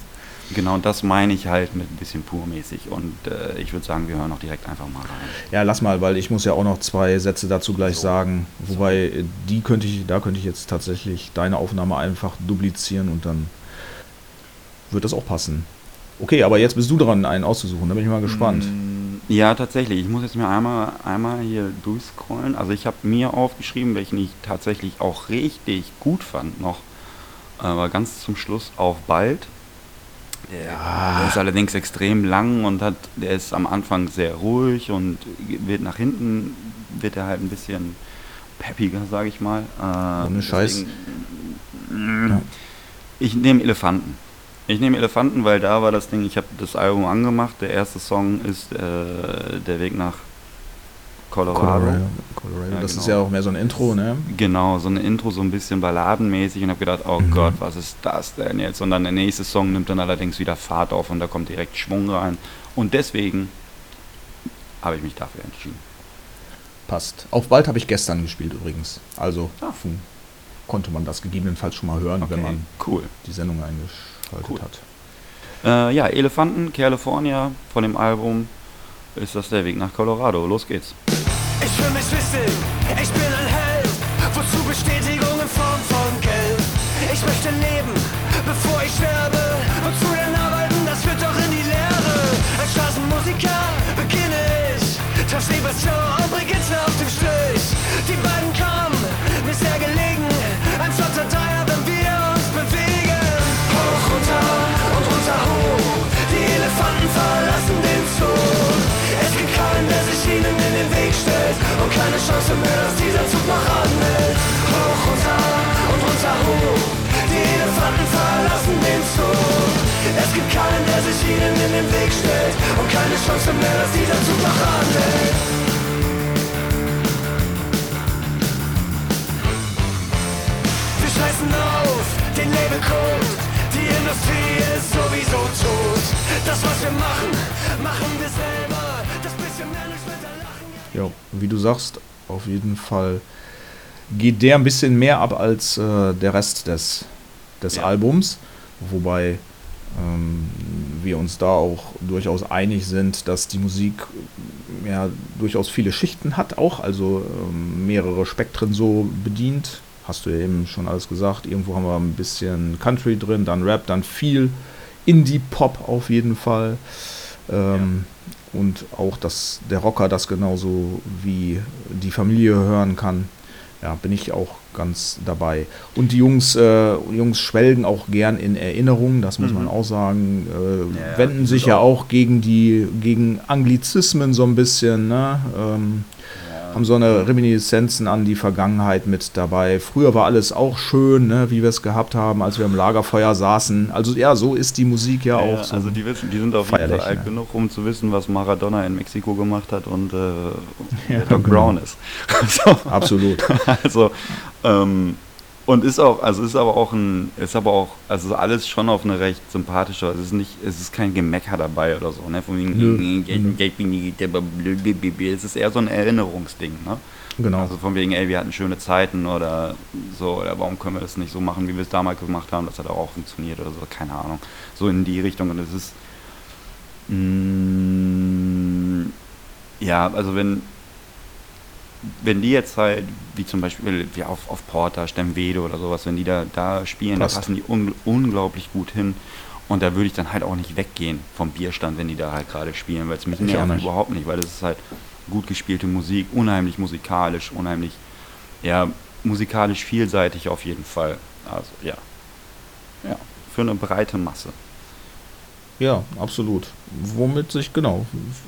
Genau, und das meine ich halt mit ein bisschen purmäßig. Und äh, ich würde sagen, wir hören auch direkt einfach mal rein. Ja, lass mal, weil ich muss ja auch noch zwei Sätze dazu gleich so. sagen. Wobei, die könnte ich, da könnte ich jetzt tatsächlich deine Aufnahme einfach duplizieren und dann wird das auch passen. Okay, aber jetzt bist du dran, einen auszusuchen. Da bin ich mal gespannt. Mm, ja, tatsächlich. Ich muss jetzt mir einmal, einmal hier durchscrollen. Also ich habe mir aufgeschrieben, welchen ich tatsächlich auch richtig gut fand noch. Aber ganz zum Schluss auf bald ja. der, ist allerdings extrem lang und hat, der ist am Anfang sehr ruhig und wird nach hinten wird er halt ein bisschen peppiger, sage ich mal. Äh, Ohne Scheiß. Ja. Ich nehme Elefanten. Ich nehme Elefanten, weil da war das Ding, ich habe das Album angemacht. Der erste Song ist äh, Der Weg nach Colorado. Colorado. Colorado. Ja, das genau. ist ja auch mehr so ein Intro, ne? Genau, so ein Intro, so ein bisschen balladenmäßig und habe gedacht, oh mhm. Gott, was ist das denn jetzt? Und dann der nächste Song nimmt dann allerdings wieder Fahrt auf und da kommt direkt Schwung rein. Und deswegen habe ich mich dafür entschieden. Passt. Auf bald habe ich gestern gespielt übrigens. Also ah. konnte man das gegebenenfalls schon mal hören, okay. wenn man cool. die Sendung eingeschaltet cool. hat. Äh, ja, Elefanten, California von dem Album ist das der Weg nach Colorado. Los geht's. Ich will mich wissen, ich bin ein Held. Wozu Bestätigung in Form von Geld? Ich möchte leben, bevor ich sterbe. Wozu denn arbeiten, das führt doch in die Leere. Als Straßenmusiker beginne ich. Lieber Joe und bring auf dem Stich. Die beiden kommen, mir sehr gelegen. Und keine Chance mehr, dass dieser Zug noch anhält Hoch, runter und runter hoch. Die Elefanten verlassen den Zoo Es gibt keinen, der sich ihnen in den Weg stellt. Und keine Chance mehr, dass dieser Zug noch anhält Wir scheißen auf den Labelcode. Die Industrie ist sowieso tot. Das, was wir machen, machen wir selber ja, wie du sagst, auf jeden Fall geht der ein bisschen mehr ab als äh, der Rest des, des ja. Albums. Wobei ähm, wir uns da auch durchaus einig sind, dass die Musik ja durchaus viele Schichten hat, auch also ähm, mehrere Spektren so bedient. Hast du ja eben schon alles gesagt. Irgendwo haben wir ein bisschen Country drin, dann Rap, dann viel Indie-Pop auf jeden Fall. Ähm, Und auch, dass der Rocker das genauso wie die Familie hören kann ja, bin ich auch ganz dabei. Und die Jungs, äh, Jungs schwelgen auch gern in Erinnerungen, das muss Mhm. man auch sagen, äh, Ja, wenden sich ja auch- auch gegen die, gegen Anglizismen so ein bisschen, ne? ähm, haben so eine Reminiszenzen an die Vergangenheit mit dabei. Früher war alles auch schön, ne? wie wir es gehabt haben, als wir im Lagerfeuer saßen. Also ja, so ist die Musik ja, Ja, auch. So. also die wissen, die sind auf jeden Fall alt ja. genug, um zu wissen, was Maradona in Mexiko gemacht hat und äh, Ja, Doc genau. Brown ist. so, Absolut. also ähm, und ist auch, also ist aber auch ein, ist aber auch, also alles schon auf eine recht sympathische, also es ist nicht, es ist kein Gemecker dabei oder so, ne? Von wegen, es ist eher so ein Erinnerungsding, ne? Genau. Also von wegen, ey, wir hatten schöne Zeiten oder so, oder warum können wir das nicht so machen, wie wir es damals gemacht haben, das hat auch funktioniert oder so, keine Ahnung. So in die Richtung und es ist, mm, ja, also wenn, wenn die jetzt halt, wie zum Beispiel wie auf, auf Porta, Stemvede oder sowas, wenn die da, da spielen, Passt. da passen die un, unglaublich gut hin. Und da würde ich dann halt auch nicht weggehen vom Bierstand, wenn die da halt gerade spielen, weil es mich nervt nicht. überhaupt nicht, weil es ist halt gut gespielte Musik, unheimlich musikalisch, unheimlich, ja, musikalisch vielseitig auf jeden Fall. Also, ja. Ja, für eine breite Masse. Ja, absolut. Womit sich genau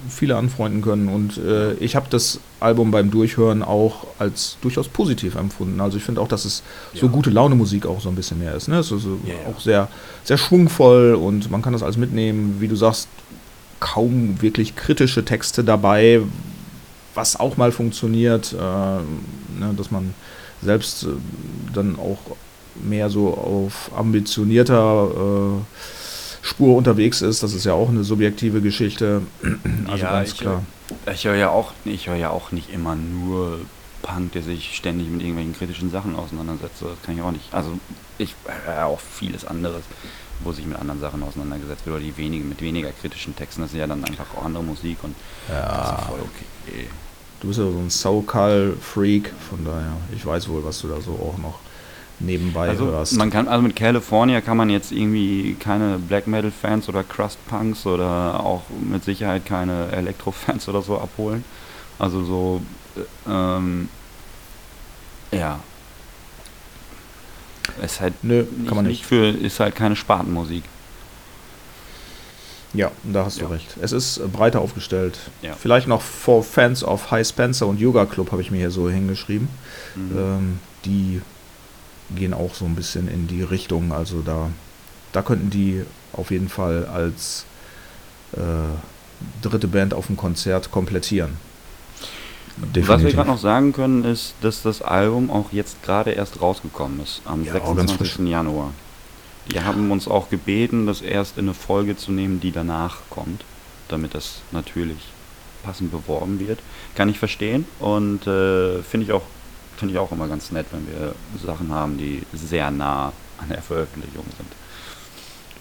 viele anfreunden können. Und äh, ich habe das Album beim Durchhören auch als durchaus positiv empfunden. Also ich finde auch, dass es so Ja. gute Laune Musik auch so ein bisschen mehr ist. Ne? Es ist so Ja, ja. auch sehr, sehr schwungvoll und man kann das alles mitnehmen. Wie du sagst, kaum wirklich kritische Texte dabei, was auch mal funktioniert, äh, ne, dass man selbst äh, dann auch mehr so auf ambitionierter äh, Spur unterwegs ist. Das ist ja auch eine subjektive Geschichte. Also Ja, ganz ich, klar. Ich höre ja auch, ich höre ja auch nicht immer nur Punk, der sich ständig mit irgendwelchen kritischen Sachen auseinandersetzt. Das kann ich auch nicht. Also ich höre auch vieles anderes, wo sich mit anderen Sachen auseinandergesetzt wird oder die wenige, mit weniger kritischen Texten. Das ist ja dann einfach auch andere Musik und das ist Ja, voll okay. du bist ja so ein Soul-Freak, von daher, ich weiß wohl, was du da so auch noch nebenbei Also hörst. man kann, also mit California kann man jetzt irgendwie keine Black Metal Fans oder Crust Punks oder auch mit Sicherheit keine Elektro Fans oder so abholen. Also so, äh, ähm, ja. Ist halt Nö, kann man nicht für, ist halt keine Spartenmusik. Ja, da hast Ja. du recht. Es ist breiter aufgestellt. Ja. Vielleicht noch for Fans of High Spencer und Yoga Club habe ich mir hier so hingeschrieben. Mhm. Ähm, die gehen auch so ein bisschen in die Richtung. Also da, da könnten die auf jeden Fall als äh, dritte Band auf dem Konzert komplettieren. Was wir gerade noch sagen können, ist, dass das Album auch jetzt gerade erst rausgekommen ist, am Ja, auch ganz 26. Januar. Die haben uns auch gebeten, das erst in eine Folge zu nehmen, die danach kommt, damit das natürlich passend beworben wird. Kann ich verstehen und äh, finde ich auch finde ich auch immer ganz nett, wenn wir Sachen haben, die sehr nah an der Veröffentlichung sind.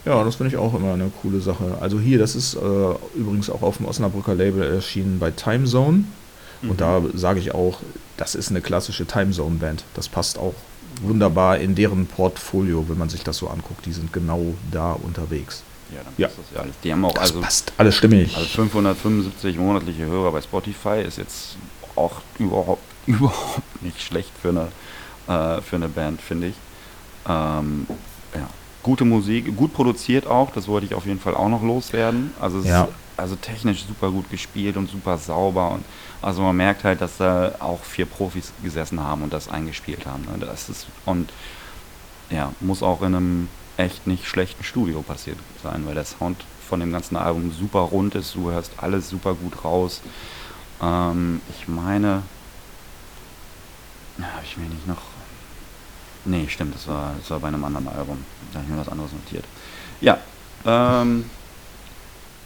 Ja, das finde ich auch immer eine coole Sache. Also hier, das ist äh, übrigens auch auf dem Osnabrücker Label erschienen bei Time Zone. Mhm. Und da sage ich auch, das ist eine klassische Time Zone Band. Das passt auch wunderbar in deren Portfolio, wenn man sich das so anguckt. Die sind genau da unterwegs. Ja, dann Ja. passt das ja alles. Die haben auch Das also passt alles stimmig. Also 575 monatliche Hörer bei Spotify ist jetzt auch überhaupt, überhaupt nicht schlecht für eine, äh, für eine Band, finde ich. Ähm, ja. Gute Musik, gut produziert auch, das wollte ich auf jeden Fall auch noch loswerden. Also, es Ja. ist, also technisch super gut gespielt und super sauber. Und also man merkt halt, dass da auch vier Profis gesessen haben und das eingespielt haben. Ne? Das ist, und ja, muss auch in einem echt nicht schlechten Studio passiert sein, weil der Sound von dem ganzen Album super rund ist, du hörst alles super gut raus. Ähm, ich meine, habe ich mir nicht noch. Nee, stimmt, das war, das war bei einem anderen Album. Da habe ich mir was anderes notiert. Ja, ähm,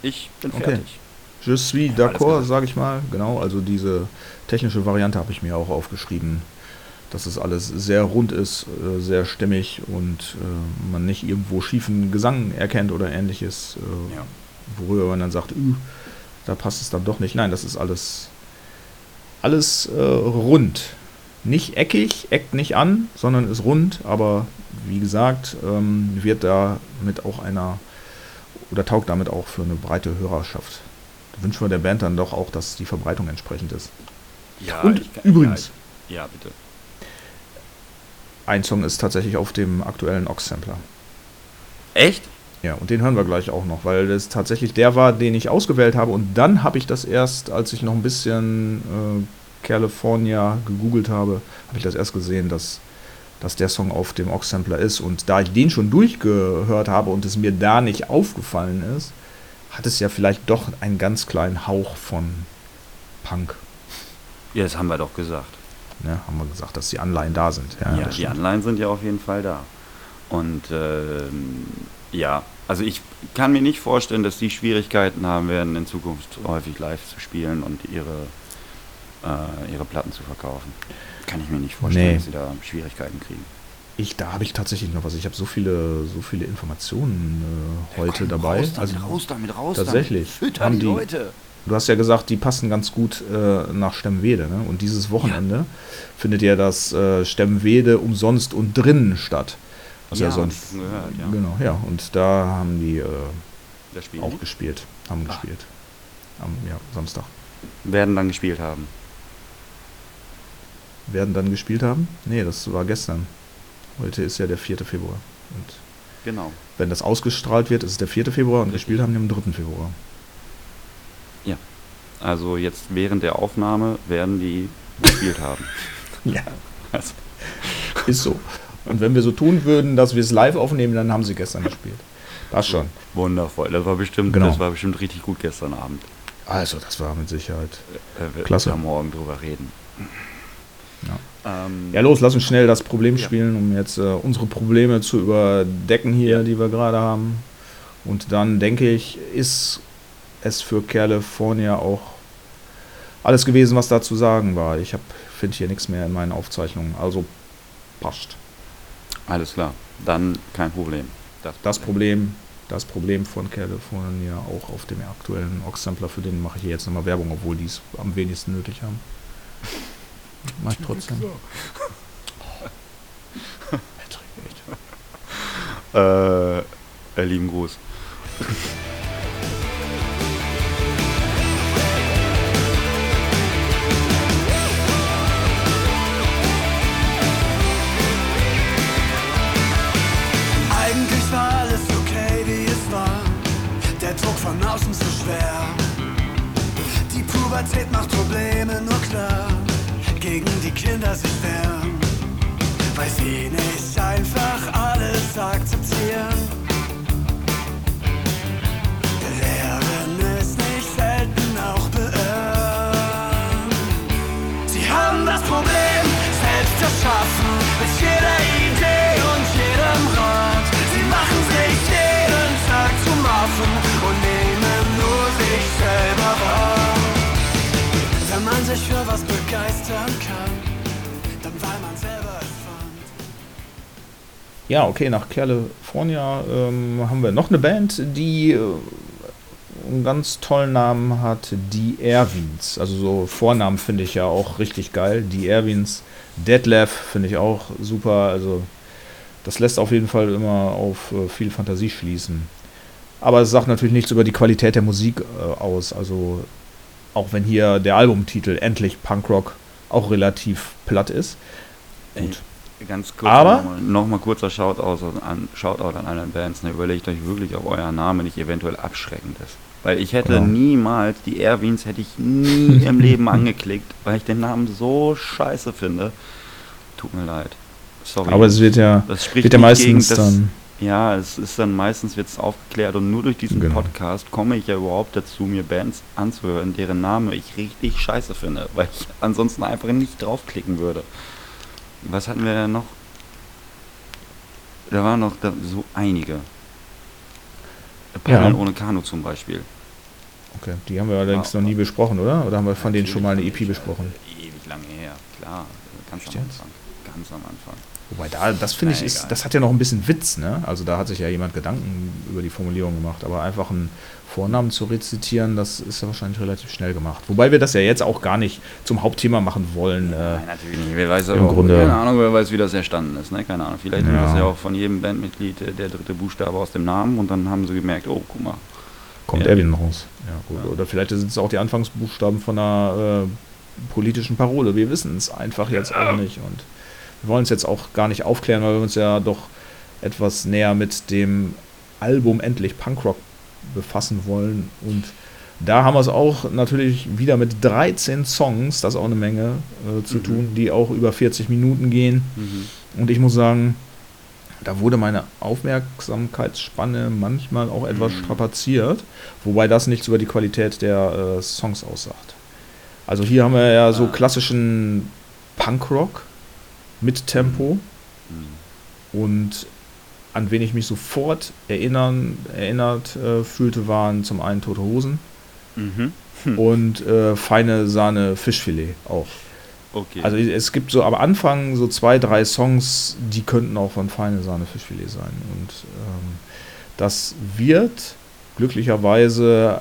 ich bin Okay. fertig. Je suis d'accord, sage ich mal. Genau, also diese technische Variante habe ich mir auch aufgeschrieben. dass es alles sehr rund ist, äh, sehr stimmig und äh, man nicht irgendwo schiefen Gesang erkennt oder ähnliches, äh, Ja. worüber man dann sagt, "Üh, da passt es dann doch nicht. Nein, das ist alles, alles rund. Nicht eckig, eckt nicht an, sondern ist rund, aber wie gesagt, ähm, wird damit auch einer oder taugt damit auch für eine breite Hörerschaft. Da wünschen wir der Band dann doch auch, dass die Verbreitung entsprechend ist. Ja, Und kann- übrigens, Ja, ja, bitte. ein Song ist tatsächlich auf dem aktuellen Ox-Sampler. Echt? Ja, und den hören wir gleich auch noch, weil das tatsächlich der war, den ich ausgewählt habe. Und dann habe ich das erst, als ich noch ein bisschen äh, California gegoogelt habe, habe ich das erst gesehen, dass, dass der Song auf dem Ox-Sampler ist. Und da ich den schon durchgehört habe und es mir da nicht aufgefallen ist, hat es ja vielleicht doch einen ganz kleinen Hauch von Punk. Ja, das haben wir doch gesagt. Ne, haben wir gesagt, dass die Anleihen da sind. Ja, Ja, die. Anleihen sind ja auf jeden Fall da. Und ähm, ja, also ich kann mir nicht vorstellen, dass die Schwierigkeiten haben werden, in Zukunft häufig live zu spielen und ihre, äh, ihre Platten zu verkaufen. Kann ich mir nicht vorstellen, Nee. dass sie da Schwierigkeiten kriegen. Ich, da habe ich tatsächlich noch was. Ich habe so viele, so viele Informationen äh, heute Komm, dabei. Raus damit, also, raus damit, raus tatsächlich. damit. Haben die Leute. Du hast ja gesagt, die passen ganz gut äh, nach Stemmwede. Ne? Und dieses Wochenende findet ja das äh, Stemmwede umsonst und drinnen statt. Was ja, Ja, sonst. gehört, ja. Genau, ja. Und da haben die äh, auch gespielt. Haben gespielt. Am ja, Samstag. werden dann gespielt haben. Werden dann gespielt haben? Nee, das war gestern. Heute ist ja der 4. Februar. Und Genau. wenn das ausgestrahlt wird, ist es der 4. Februar und gespielt haben die am 3. Februar. Also jetzt während der Aufnahme werden die gespielt haben. Ja. Also, Ist so. Und wenn wir so tun würden, dass wir es live aufnehmen, dann haben sie gestern gespielt. Das schon. wundervoll. Das war bestimmt, Genau. das war bestimmt richtig gut gestern Abend. Also, das war mit Sicherheit. Äh, wir Klasse. da morgen drüber reden. Ja. Ähm, Ja, los, lass uns schnell das Problem Ja. spielen, um jetzt äh, unsere Probleme zu überdecken hier, Ja. die wir gerade haben. Und dann denke ich, ist es für California auch alles gewesen, was da zu sagen war. Ich finde hier nichts mehr in meinen Aufzeichnungen. Also passt. Alles klar. Dann kein Problem. Das Problem, das Problem von California auch auf dem aktuellen Ox-Sampler, für den mache ich hier jetzt nochmal Werbung, obwohl die es am wenigsten nötig haben. Mach ich trotzdem. Patrick, echt. Äh, äh, lieben Gruß. Eigentlich war alles okay, wie es war. Der Druck von außen so schwer. Die Pubertät macht Probleme nur klar. Gegen die Kinder sich wehren. Weil sie nicht einfach alles akzeptieren. Lernen es nicht selten auch beirren. Sie haben das Problem selbst erschaffen mit jeder Idee und jedem Rat. Sie machen sich jeden Tag zum Affen sich für was begeistern kann, dann weil man selber es fand. Ja, okay, nach California ähm, haben wir noch eine Band, die äh, einen ganz tollen Namen hat, die Erwins. Also so Vornamen finde ich ja auch richtig geil. Die Erwins. Detlef finde ich auch super. Also das lässt auf jeden Fall immer auf äh, viel Fantasie schließen. Aber es sagt natürlich nichts über die Qualität der Musik äh, aus. Also auch wenn hier der Albumtitel Endlich Punkrock auch relativ platt ist. Gut. Ganz kurz Aber- nochmal noch mal kurzer Shoutout an, Shoutout an alle Bands. Ne, überlegt euch wirklich, ob euer Name nicht eventuell abschreckend ist. Weil ich hätte Genau. niemals, die Erwins hätte ich nie im Leben angeklickt, weil ich den Namen so scheiße finde. Tut mir leid. Sorry. Aber es wird ja, das spricht wird ja nicht gegen meistens das, dann. Ja, es ist dann meistens wird's aufgeklärt und nur durch diesen Genau. Podcast komme ich ja überhaupt dazu, mir Bands anzuhören, deren Name ich richtig scheiße finde, weil ich ansonsten einfach nicht draufklicken würde. Was hatten wir denn noch? Da waren noch da, so einige. Paddeln Ja. ohne Kanu zum Beispiel. Okay, die haben wir allerdings Ja, noch nie besprochen, oder? Oder haben wir von denen schon mal eine EP Natürlich, besprochen? Ewig lange her, klar. Ganz am? Anfang. ganz am Anfang. Wobei da, das finde ich, ist, das hat ja noch ein bisschen Witz, ne? Also da hat sich ja jemand Gedanken über die Formulierung gemacht, aber einfach einen Vornamen zu rezitieren, das ist ja wahrscheinlich relativ schnell gemacht. Wobei wir das ja jetzt auch gar nicht zum Hauptthema machen wollen. Äh, Nein, natürlich nicht. Wer weiß im aber Grunde- keine Ahnung, wer weiß, wie das entstanden ist. Ne? Keine Ahnung. Vielleicht Ja. ist das ja auch von jedem Bandmitglied äh, der dritte Buchstabe aus dem Namen und dann haben sie gemerkt, oh, guck mal. kommt Ja. Erwin raus. Ja, gut. Ja. Oder vielleicht sind es auch die Anfangsbuchstaben von einer äh, politischen Parole. Wir wissen es einfach jetzt auch nicht. Und wir wollen es jetzt auch gar nicht aufklären, weil wir uns ja doch etwas näher mit dem Album Endlich Punkrock befassen wollen. Und da haben wir es auch natürlich wieder mit 13 Songs, das ist auch eine Menge äh, zu Mhm. tun, die auch über 40 Minuten gehen. Und ich muss sagen, da wurde meine Aufmerksamkeitsspanne manchmal auch etwas Mhm. strapaziert, wobei das nichts über die Qualität der äh, Songs aussagt. Also hier haben wir ja so Ah. klassischen Punkrock mit Tempo Mhm. und an wen ich mich sofort erinnern, erinnert äh, fühlte, waren zum einen Tote Hosen Mhm. und äh, feine Sahne Fischfilet auch. Okay. Also es gibt so am Anfang so zwei, drei Songs, die könnten auch von Feine Sahne Fischfilet sein. Und ähm, das wird glücklicherweise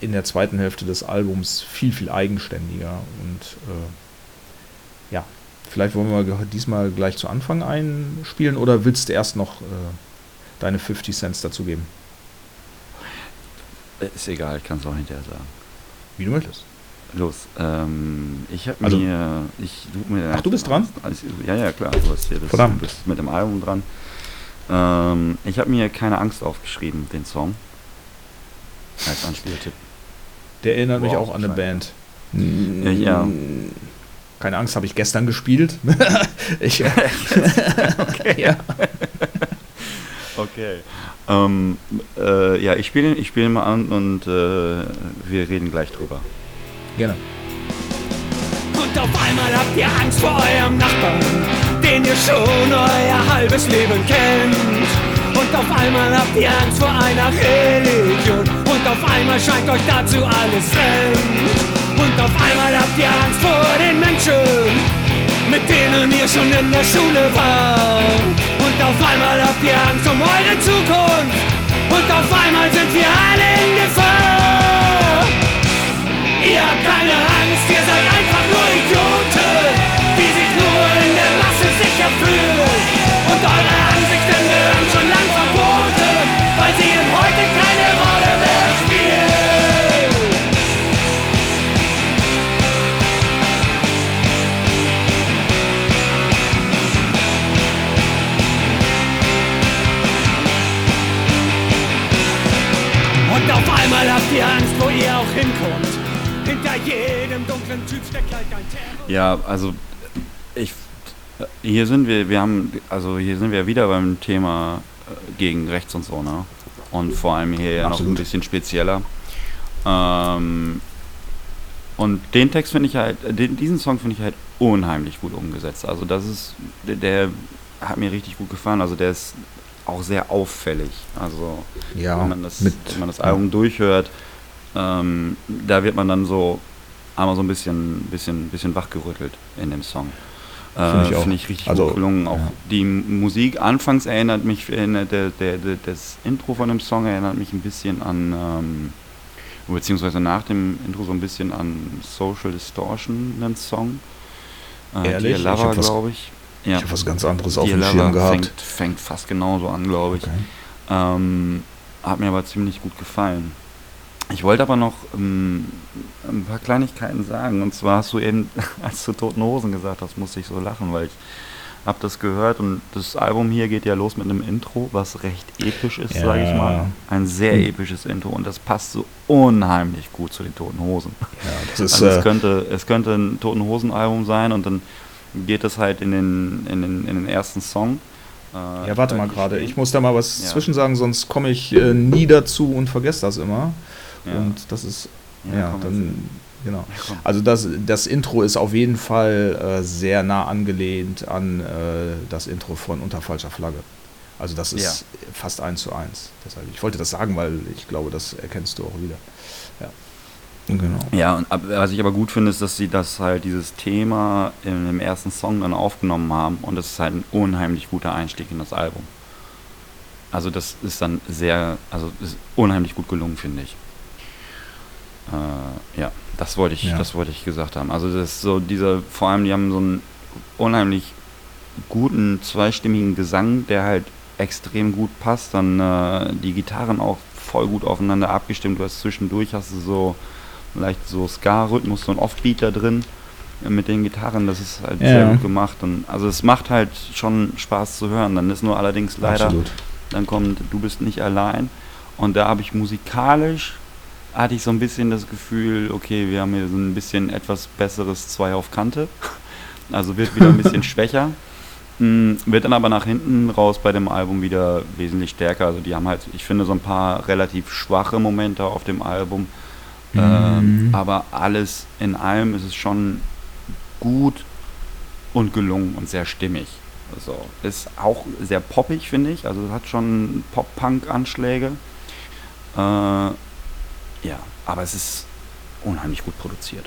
in der zweiten Hälfte des Albums viel, viel eigenständiger. Und äh, vielleicht wollen wir diesmal gleich zu Anfang einspielen oder willst du erst noch äh, deine 50 Cents dazugeben? ist egal, ich kann es auch hinterher sagen. Wie du möchtest. Los, ähm, ich habe Also- mir, ich suche mir. Ach, du bist dran? Alles, ja, ja, klar, du hast hier Verdammt. du bist mit dem Album dran. Ähm, ich habe mir keine Angst aufgeschrieben, den Song. Als Anspieltipp. Der erinnert mich Wow, auch an eine. Band. Ja, ja. Keine Angst, habe ich gestern gespielt. ich, ja. Okay. Ähm, äh, ja, ich spiele ich spiele mal an und äh, wir reden gleich drüber. Gerne. Und auf einmal habt ihr Angst vor eurem Nachbarn, den ihr schon euer halbes Leben kennt. Und auf einmal habt ihr Angst vor einer Religion. Und auf einmal scheint euch dazu alles fremd. Und auf einmal habt ihr Angst vor den Menschen, mit denen ihr schon in der Schule wart. Und auf einmal habt ihr Angst um eure Zukunft. Und auf einmal sind wir alle in Gefahr. Ihr habt keine Angst, Ja, also ich hier sind wir, wir haben, also hier sind wir wieder beim Thema äh, gegen rechts und so, ne? Und vor allem hier ja noch ein bisschen spezieller. Ähm, und den Text finde ich halt, äh, den, diesen Song finde ich halt unheimlich gut umgesetzt. Also das ist, der, der hat mir richtig gut gefallen. Also der ist auch sehr auffällig. Also Ja, wenn man das, mit, wenn man das Album durchhört, ähm, da wird man dann so einmal so ein bisschen, bisschen, bisschen wachgerüttelt in dem Song. Finde Äh, ich auch. Finde ich richtig Also, gut gelungen. Auch ja. die Musik anfangs erinnert mich, erinnert der, der, der, das Intro von dem Song erinnert mich ein bisschen an, ähm, beziehungsweise nach dem Intro so ein bisschen an Social Distortion, einen Song. Äh, Ehrlich? Dear Lover, hab was- glaube ich. Ich habe was ganz anderes auf Dear dem Schirm gehabt. fängt, fängt fast genauso an, glaube ich. Okay. Ähm, hat mir aber ziemlich gut gefallen. Ich wollte aber noch ähm, ein paar Kleinigkeiten sagen. Und zwar hast du eben, als du Toten Hosen gesagt hast, musste ich so lachen, weil ich habe das gehört und das Album hier geht ja los mit einem Intro, was recht episch ist, sage ich Ja. mal. Ein sehr episches Intro und das passt so unheimlich gut zu den Toten Hosen. Ja, das ist, Also es äh, könnte, es könnte ein Toten Hosen Album sein und dann geht es halt in den, in den, in den ersten Song. Äh, ja, warte mal gerade. Ich muss da mal was Ja. zwischen sagen, sonst komme ich äh, nie dazu und vergesse das immer. Ja. Und das ist, Ja, ja, dann, genau. Ja. Also das, das Intro ist auf jeden Fall äh, sehr nah angelehnt an äh, das Intro von Unter falscher Flagge. Also das ist fast eins zu eins. Deshalb, ich wollte das sagen, weil ich glaube, das erkennst du auch wieder. Genau. Ja, und was ich aber gut finde, ist, dass sie das halt, dieses Thema in dem ersten Song dann aufgenommen haben und das ist halt ein unheimlich guter Einstieg in das Album. Also das ist dann sehr, also ist unheimlich gut gelungen, finde ich. Äh, ja, das wollte ich, Ja. das wollte ich gesagt haben. Also das ist so dieser, vor allem die haben so einen unheimlich guten zweistimmigen Gesang, der halt extrem gut passt. Dann äh, die Gitarren auch voll gut aufeinander abgestimmt. Du hast zwischendurch hast du so leicht so Ska-Rhythmus, so ein Offbeat da drin mit den Gitarren. Das ist halt Ja. sehr gut gemacht. Und also es macht halt schon Spaß zu hören. Dann ist nur allerdings leider Absolut. dann kommt Du bist nicht allein. Und da habe ich musikalisch, hatte ich so ein bisschen das Gefühl, okay, wir haben hier so ein bisschen etwas besseres Zwei auf Kante. Also wird wieder ein bisschen schwächer. Mm, Wird dann aber nach hinten raus bei dem Album wieder wesentlich stärker. Also die haben halt, ich finde, so ein paar relativ schwache Momente auf dem Album. Ähm, Mhm. aber alles in allem ist es schon gut und gelungen und sehr stimmig. Also ist auch sehr poppig, finde ich. Also hat schon Pop-Punk-Anschläge. Äh, ja, aber es ist unheimlich gut produziert.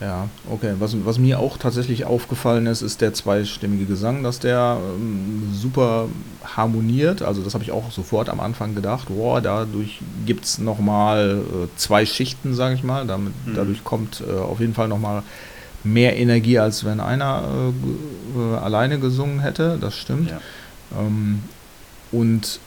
Ja, okay. Was, was mir auch tatsächlich aufgefallen ist, ist der zweistimmige Gesang, dass der ähm, super harmoniert. Also das habe ich auch sofort am Anfang gedacht. Boah, dadurch gibt es nochmal äh, zwei Schichten, sage ich mal. Damit, Mhm. Dadurch kommt äh, auf jeden Fall nochmal mehr Energie, als wenn einer äh, äh, alleine gesungen hätte. Das stimmt. Ja. Ähm, und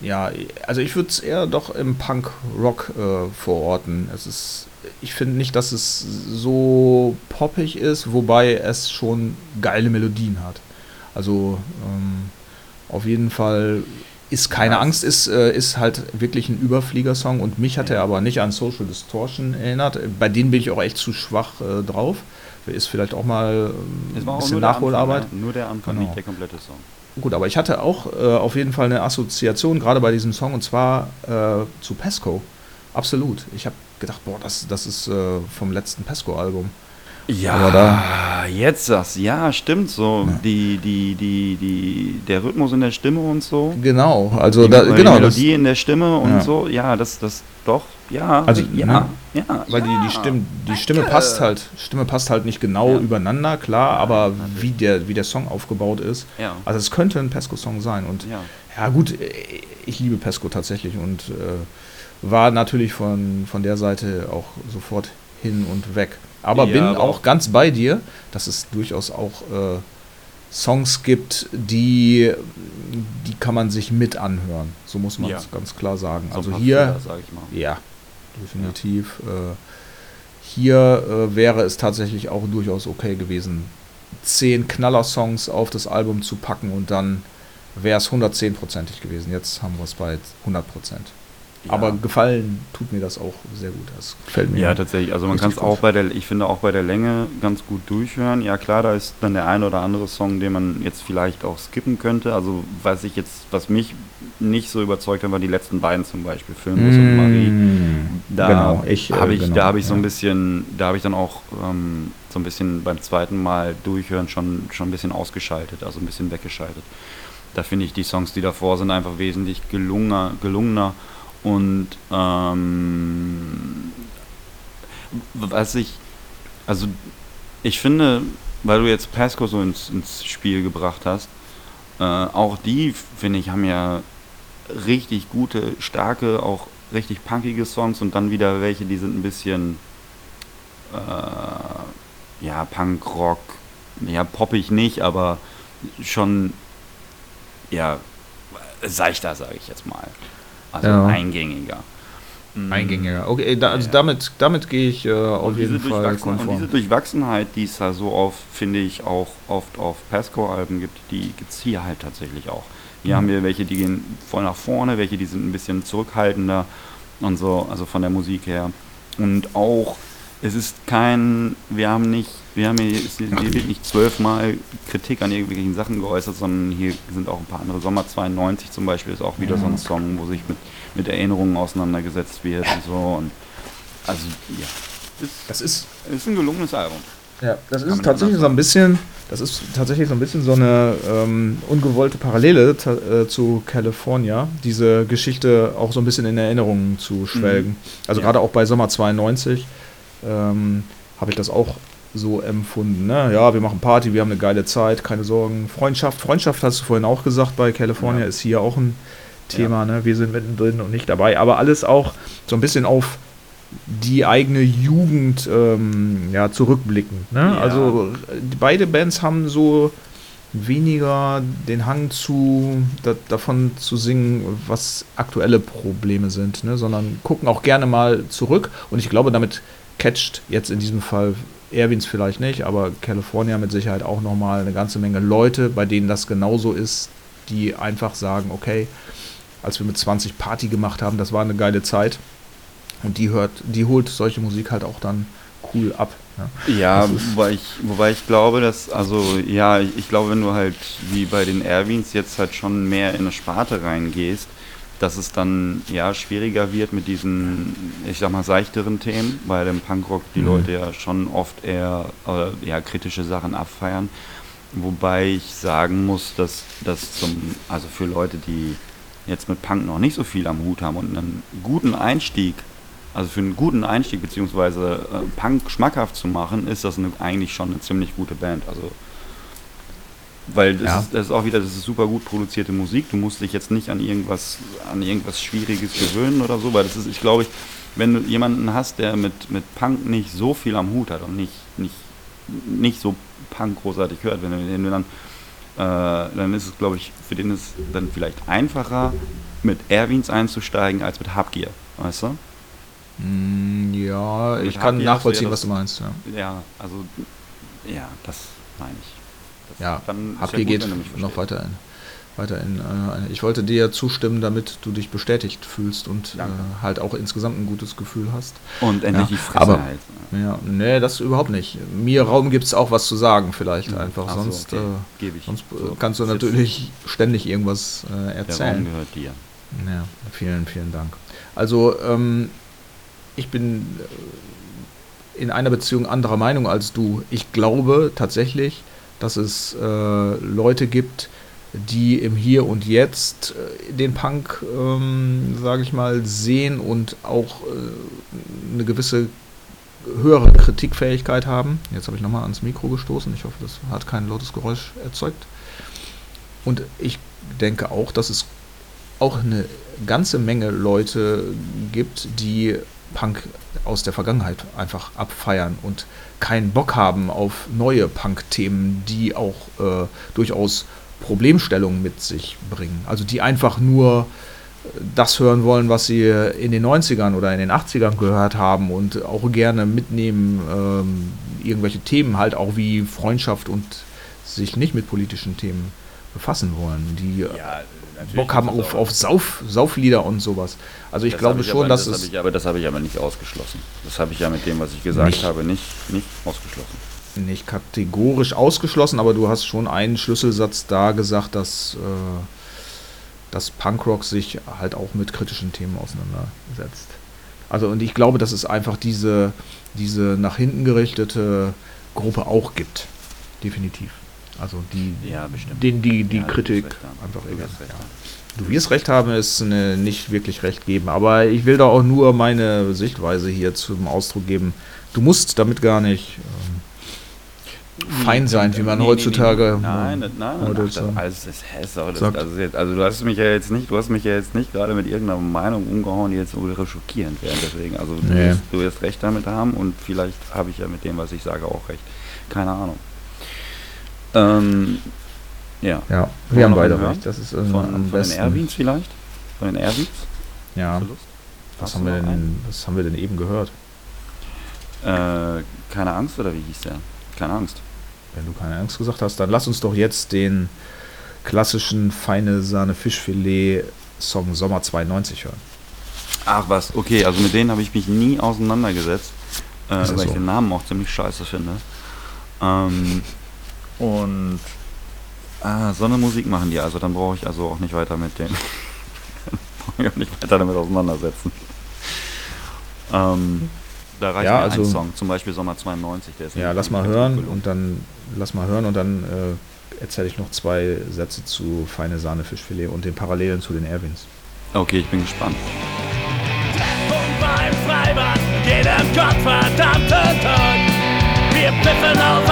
ja, also ich würde es eher doch im Punk-Rock äh, verorten. Es ist, ich finde nicht, dass es so poppig ist, wobei es schon geile Melodien hat. Also ähm, auf jeden Fall ist keine Angst, ist, äh, ist halt wirklich ein Überfliegersong und mich hat er aber nicht an Social Distortion erinnert. Bei denen bin ich auch echt zu schwach äh, drauf. Ist vielleicht auch mal ähm, ein auch bisschen Nachholarbeit. Ja. Nur der Anfang, Genau. nicht der komplette Song. Gut, aber ich hatte auch äh, auf jeden Fall eine Assoziation, gerade bei diesem Song, und zwar äh, zu Pesco. Absolut. Ich habe gedacht, boah, das, das ist äh, vom letzten Pesco-Album. Ja, jetzt sagst ja, stimmt so. Ja. Die, die, die, die, der Rhythmus in der Stimme und so. Genau, also die, da, die genau, das, Melodie in der Stimme und Ja. so, ja, das, das, doch, ja, Also, ja, ne? ja. weil die, die, Stimme, die Stimme passt halt, Stimme passt halt nicht genau Ja. übereinander, klar, aber wie der, wie der Song aufgebaut ist. Ja, Also es könnte ein Pesco-Song sein und ja. Ja, gut, äh, ich liebe Pesco tatsächlich und äh, war natürlich von, von der Seite auch sofort hin und weg. Aber Ja, bin aber auch ganz bei dir, dass es durchaus auch äh, Songs gibt, die, die kann man sich mit anhören. So muss man Ja. es ganz klar sagen. So also hier, Fehler, sag ich mal. ja, definitiv. Äh, hier äh, wäre es tatsächlich auch durchaus okay gewesen, zehn Knaller-Songs auf das Album zu packen und dann wäre es 110%ig gewesen. Jetzt haben wir es bei 100%. Aber gefallen tut mir das auch sehr gut. Das gefällt mir. Ja, tatsächlich. Also man kann es auch bei der, ich finde auch bei der Länge ganz gut durchhören. Ja klar, da ist dann der eine oder andere Song, den man jetzt vielleicht auch skippen könnte. Also was ich jetzt, was mich nicht so überzeugt hat, waren die letzten beiden zum Beispiel, Filmbus und Marie. Mm, Da genau, ich, äh, habe ich, genau, da habe ich so ein bisschen, da habe ich dann auch ähm, so ein bisschen beim zweiten Mal durchhören schon, schon ein bisschen ausgeschaltet, also ein bisschen weggeschaltet. Da finde ich die Songs, die davor sind, einfach wesentlich gelungener, gelungener und ähm, was ich, also ich finde, weil du jetzt Pasco so ins, ins Spiel gebracht hast, äh, auch die, finde ich, haben ja richtig gute, starke, auch richtig punkige Songs und dann wieder welche, die sind ein bisschen äh, ja, Punk, Rock, ja, poppig nicht, aber schon ja, seichter, sage ich jetzt mal. Also Ja. eingängiger. Mm. Eingängiger. Okay, da, also Ja. damit, damit gehe ich äh, auf Und diese, jeden Fall Durchwachsen, und diese konform. Durchwachsenheit, die es da so auf, finde ich, auch oft auf Pasco-Alben gibt, die gibt es hier halt tatsächlich auch. Hier Mhm. haben wir welche, die gehen voll nach vorne, welche, die sind ein bisschen zurückhaltender und so, also von der Musik her. Und auch, es ist kein, wir haben nicht, wir haben hier, hier wird nicht zwölfmal Kritik an irgendwelchen Sachen geäußert, sondern hier sind auch ein paar andere. Sommer 92 zum Beispiel ist auch wieder so ein Song, wo sich mit, mit Erinnerungen auseinandergesetzt wird und so. Und also, ja, ist, Das ist, ist ein gelungenes Album. Ja, das ist tatsächlich so ein bisschen, das ist tatsächlich so ein bisschen so eine ähm, ungewollte Parallele äh, zu California, diese Geschichte auch so ein bisschen in Erinnerungen zu schwelgen. Also Ja. gerade auch bei Sommer 92 ähm, habe ich das auch so empfunden. Ne? Ja, wir machen Party, wir haben eine geile Zeit, keine Sorgen. Freundschaft, Freundschaft hast du vorhin auch gesagt, bei California Ja. ist hier auch ein Thema. Ne? Wir sind mittendrin und nicht dabei. Aber alles auch so ein bisschen auf die eigene Jugend ähm, ja, zurückblickend. Ne? Ja. Also beide Bands haben so weniger den Hang zu da, davon zu singen, was aktuelle Probleme sind, ne? sondern gucken auch gerne mal zurück. Und ich glaube, damit catcht jetzt in diesem Fall Erwins vielleicht nicht, aber California mit Sicherheit auch nochmal eine ganze Menge Leute, bei denen das genauso ist, die einfach sagen, okay, als wir mit 20 Party gemacht haben, das war eine geile Zeit. Und die hört, die holt solche Musik halt auch dann cool ab. Ne? Ja, ist- wobei ich, wobei ich glaube, dass, also ja, ich, ich glaube, wenn du halt wie bei den Erwins jetzt halt schon mehr in eine Sparte reingehst, dass es dann ja schwieriger wird mit diesen, ich sag mal, seichteren Themen, weil im Punkrock die Mhm. Leute ja schon oft eher äh, ja, kritische Sachen abfeiern. Wobei ich sagen muss, dass das zum, also für Leute, die jetzt mit Punk noch nicht so viel am Hut haben und einen guten Einstieg, also für einen guten Einstieg beziehungsweise äh, Punk schmackhaft zu machen, ist das eine, eigentlich schon eine ziemlich gute Band. Also weil das, Ja. ist, das ist auch wieder, das ist super gut produzierte Musik. Du musst dich jetzt nicht an irgendwas, an irgendwas Schwieriges gewöhnen oder so, weil das ist, ich glaube, ich, wenn du jemanden hast, der mit, mit Punk nicht so viel am Hut hat und nicht, nicht, nicht so Punk großartig hört, wenn du, dann, äh, dann ist es, glaube ich, für den ist es dann vielleicht einfacher, mit Erwins einzusteigen als mit Habgier, weißt du? Mm, Ja, Mit ich kann du nachvollziehen, ja was das- du meinst. Ja, Ja, also, ja, das meine ich. Das, ja dann Habt ja gut, geht noch weiter in. Weiter in äh, ich wollte dir zustimmen, damit du dich bestätigt fühlst und äh, halt auch insgesamt ein gutes Gefühl hast. Und endlich Ja, die Fresse aber- halt. Ja, nee, das überhaupt nicht. Mir Raum gibt es auch was zu sagen, vielleicht einfach. Ach so, sonst okay. äh, Gebe ich. sonst äh, So, kannst du natürlich ständig irgendwas äh, Der Raum erzählen. gehört dir. Ja, vielen, vielen Dank. Also, ähm, ich bin äh, in einer Beziehung anderer Meinung als du. Ich glaube tatsächlich, dass es äh, Leute gibt, die im Hier und Jetzt äh, den Punk, ähm, sage ich mal, sehen und auch äh, eine gewisse höhere Kritikfähigkeit haben. Jetzt habe ich nochmal ans Mikro gestoßen. Ich hoffe, das hat kein lautes Geräusch erzeugt. Und ich denke auch, dass es auch eine ganze Menge Leute gibt, die Punk aus der Vergangenheit einfach abfeiern und keinen Bock haben auf neue Punk-Themen, die auch äh, durchaus Problemstellungen mit sich bringen. Also die einfach nur äh, das hören wollen, was sie in den 90ern oder in den 80ern gehört haben und auch gerne mitnehmen, ähm, irgendwelche Themen halt auch wie Freundschaft und sich nicht mit politischen Themen befassen wollen, die Bock haben auf, auf Sauf, Sauflieder und sowas. Also ich Das glaube hab schon, aber, dass das es ich, aber das habe ich aber nicht ausgeschlossen. Das habe ich ja mit dem, was ich gesagt Nicht. habe, nicht, nicht ausgeschlossen. nicht kategorisch ausgeschlossen, aber du hast schon einen Schlüsselsatz da gesagt, dass, äh, dass Punkrock sich halt auch mit kritischen Themen auseinandersetzt. Also und ich glaube, dass es einfach diese, diese nach hinten gerichtete Gruppe auch gibt. Definitiv. Also die, Ja, bestimmt. denen die, die Ja, Kritik einfach Du egal. wirst recht Ja. haben. Du wirst recht haben, ist eine, nicht wirklich recht geben, aber ich will da auch nur meine Sichtweise hier zum Ausdruck geben. Du musst damit gar nicht ähm, fein sein, wie man Nee, nee, heutzutage. Nee, nein, nein, nein, Ach, also, ist also, jetzt, also du hast mich ja jetzt nicht, du hast mich ja jetzt nicht gerade mit irgendeiner Meinung umgehauen, die jetzt ultra schockierend wäre. Deswegen, also du, Nee. wirst, du wirst recht damit haben und vielleicht habe ich ja mit dem, was ich sage, auch recht. Keine Ahnung. Ähm, ja. Ja, wir haben beide hören? recht. Das ist Von, am von den besten. Erwins vielleicht? Von den Erwins? Ja, was haben, wir denn, was haben wir denn eben gehört? Äh, keine Angst oder wie hieß der? Keine Angst. Wenn du keine Angst gesagt hast, dann lass uns doch jetzt den klassischen feine Sahne Fischfilet Song Sommer 92 hören. Ach was, okay, also mit denen habe ich mich nie auseinandergesetzt, äh, weil ich so? den Namen auch ziemlich scheiße finde. Ähm, und ah, so eine Musik machen die, also dann brauche ich also auch nicht weiter mit denen. brauche ich auch nicht weiter damit auseinandersetzen. Ähm, Da reicht Ja, mir also- ein Song, zum Beispiel Sommer 92, der ist Ja, lass mal hören gelungen. und dann lass mal hören und dann äh, erzähle ich noch zwei Sätze zu feine Sahne Fischfilet und den Parallelen zu den Erwins. Okay, ich bin gespannt. Und beim Freibad jedem gottverdammten Tag. Wir piffen auf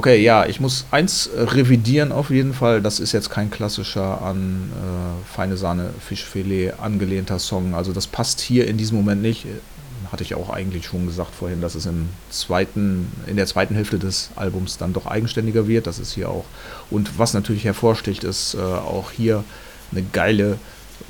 Okay, ja, ich muss eins äh, revidieren auf jeden Fall. Das ist jetzt kein klassischer an äh, feine Sahne Fischfilet angelehnter Song. Also das passt hier in diesem Moment nicht. Äh, Hatte ich auch eigentlich schon gesagt vorhin, dass es im zweiten, in der zweiten Hälfte des Albums dann doch eigenständiger wird. Das ist hier auch. Und was natürlich hervorsticht, ist äh, auch hier eine geile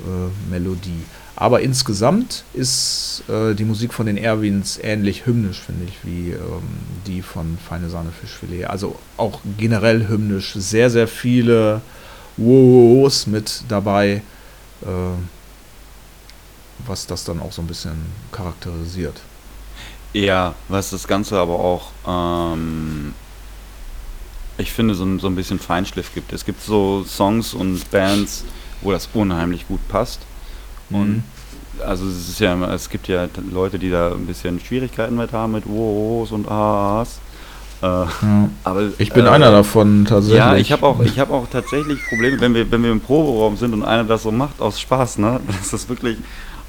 äh, Melodie. Aber insgesamt ist äh, die Musik von den Erwins ähnlich hymnisch, finde ich, wie ähm, die von Feine Sahne Fischfilet. Also auch generell hymnisch. Sehr, sehr viele Woos mit dabei, äh, was das dann auch so ein bisschen charakterisiert. Ja, was das Ganze aber auch, ähm, ich finde, so, ein- so ein bisschen Feinschliff gibt. Es gibt so Songs und Bands, wo das unheimlich gut passt. Und also es ist ja, es gibt ja Leute, die da ein bisschen Schwierigkeiten mit haben mit Woos und A's. Äh, Ja. aber Ich bin äh, einer davon tatsächlich. Ja, ich habe auch, ich habe auch tatsächlich Probleme, wenn wir, wenn wir im Proberaum sind und einer das so macht aus Spaß, ne? Das ist wirklich,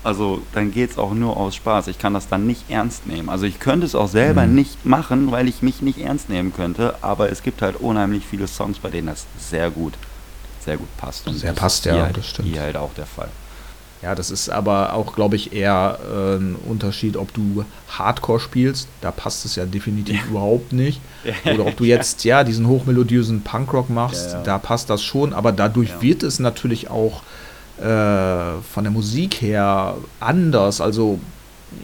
also dann geht's auch nur aus Spaß. Ich kann das dann nicht ernst nehmen. Also ich könnte es auch selber Mhm. nicht machen, weil ich mich nicht ernst nehmen könnte. Aber es gibt halt unheimlich viele Songs, bei denen das sehr gut, sehr gut passt. Und Sehr passt, ja, halt, das stimmt. Hier halt auch der Fall. Ja, das ist aber auch, glaube ich, eher äh, ein Unterschied, ob du Hardcore spielst, da passt es ja definitiv überhaupt nicht. Oder ob du jetzt ja diesen hochmelodiösen Punkrock machst, Ja, ja. da passt das schon, aber dadurch Ja. wird es natürlich auch äh, von der Musik her anders. Also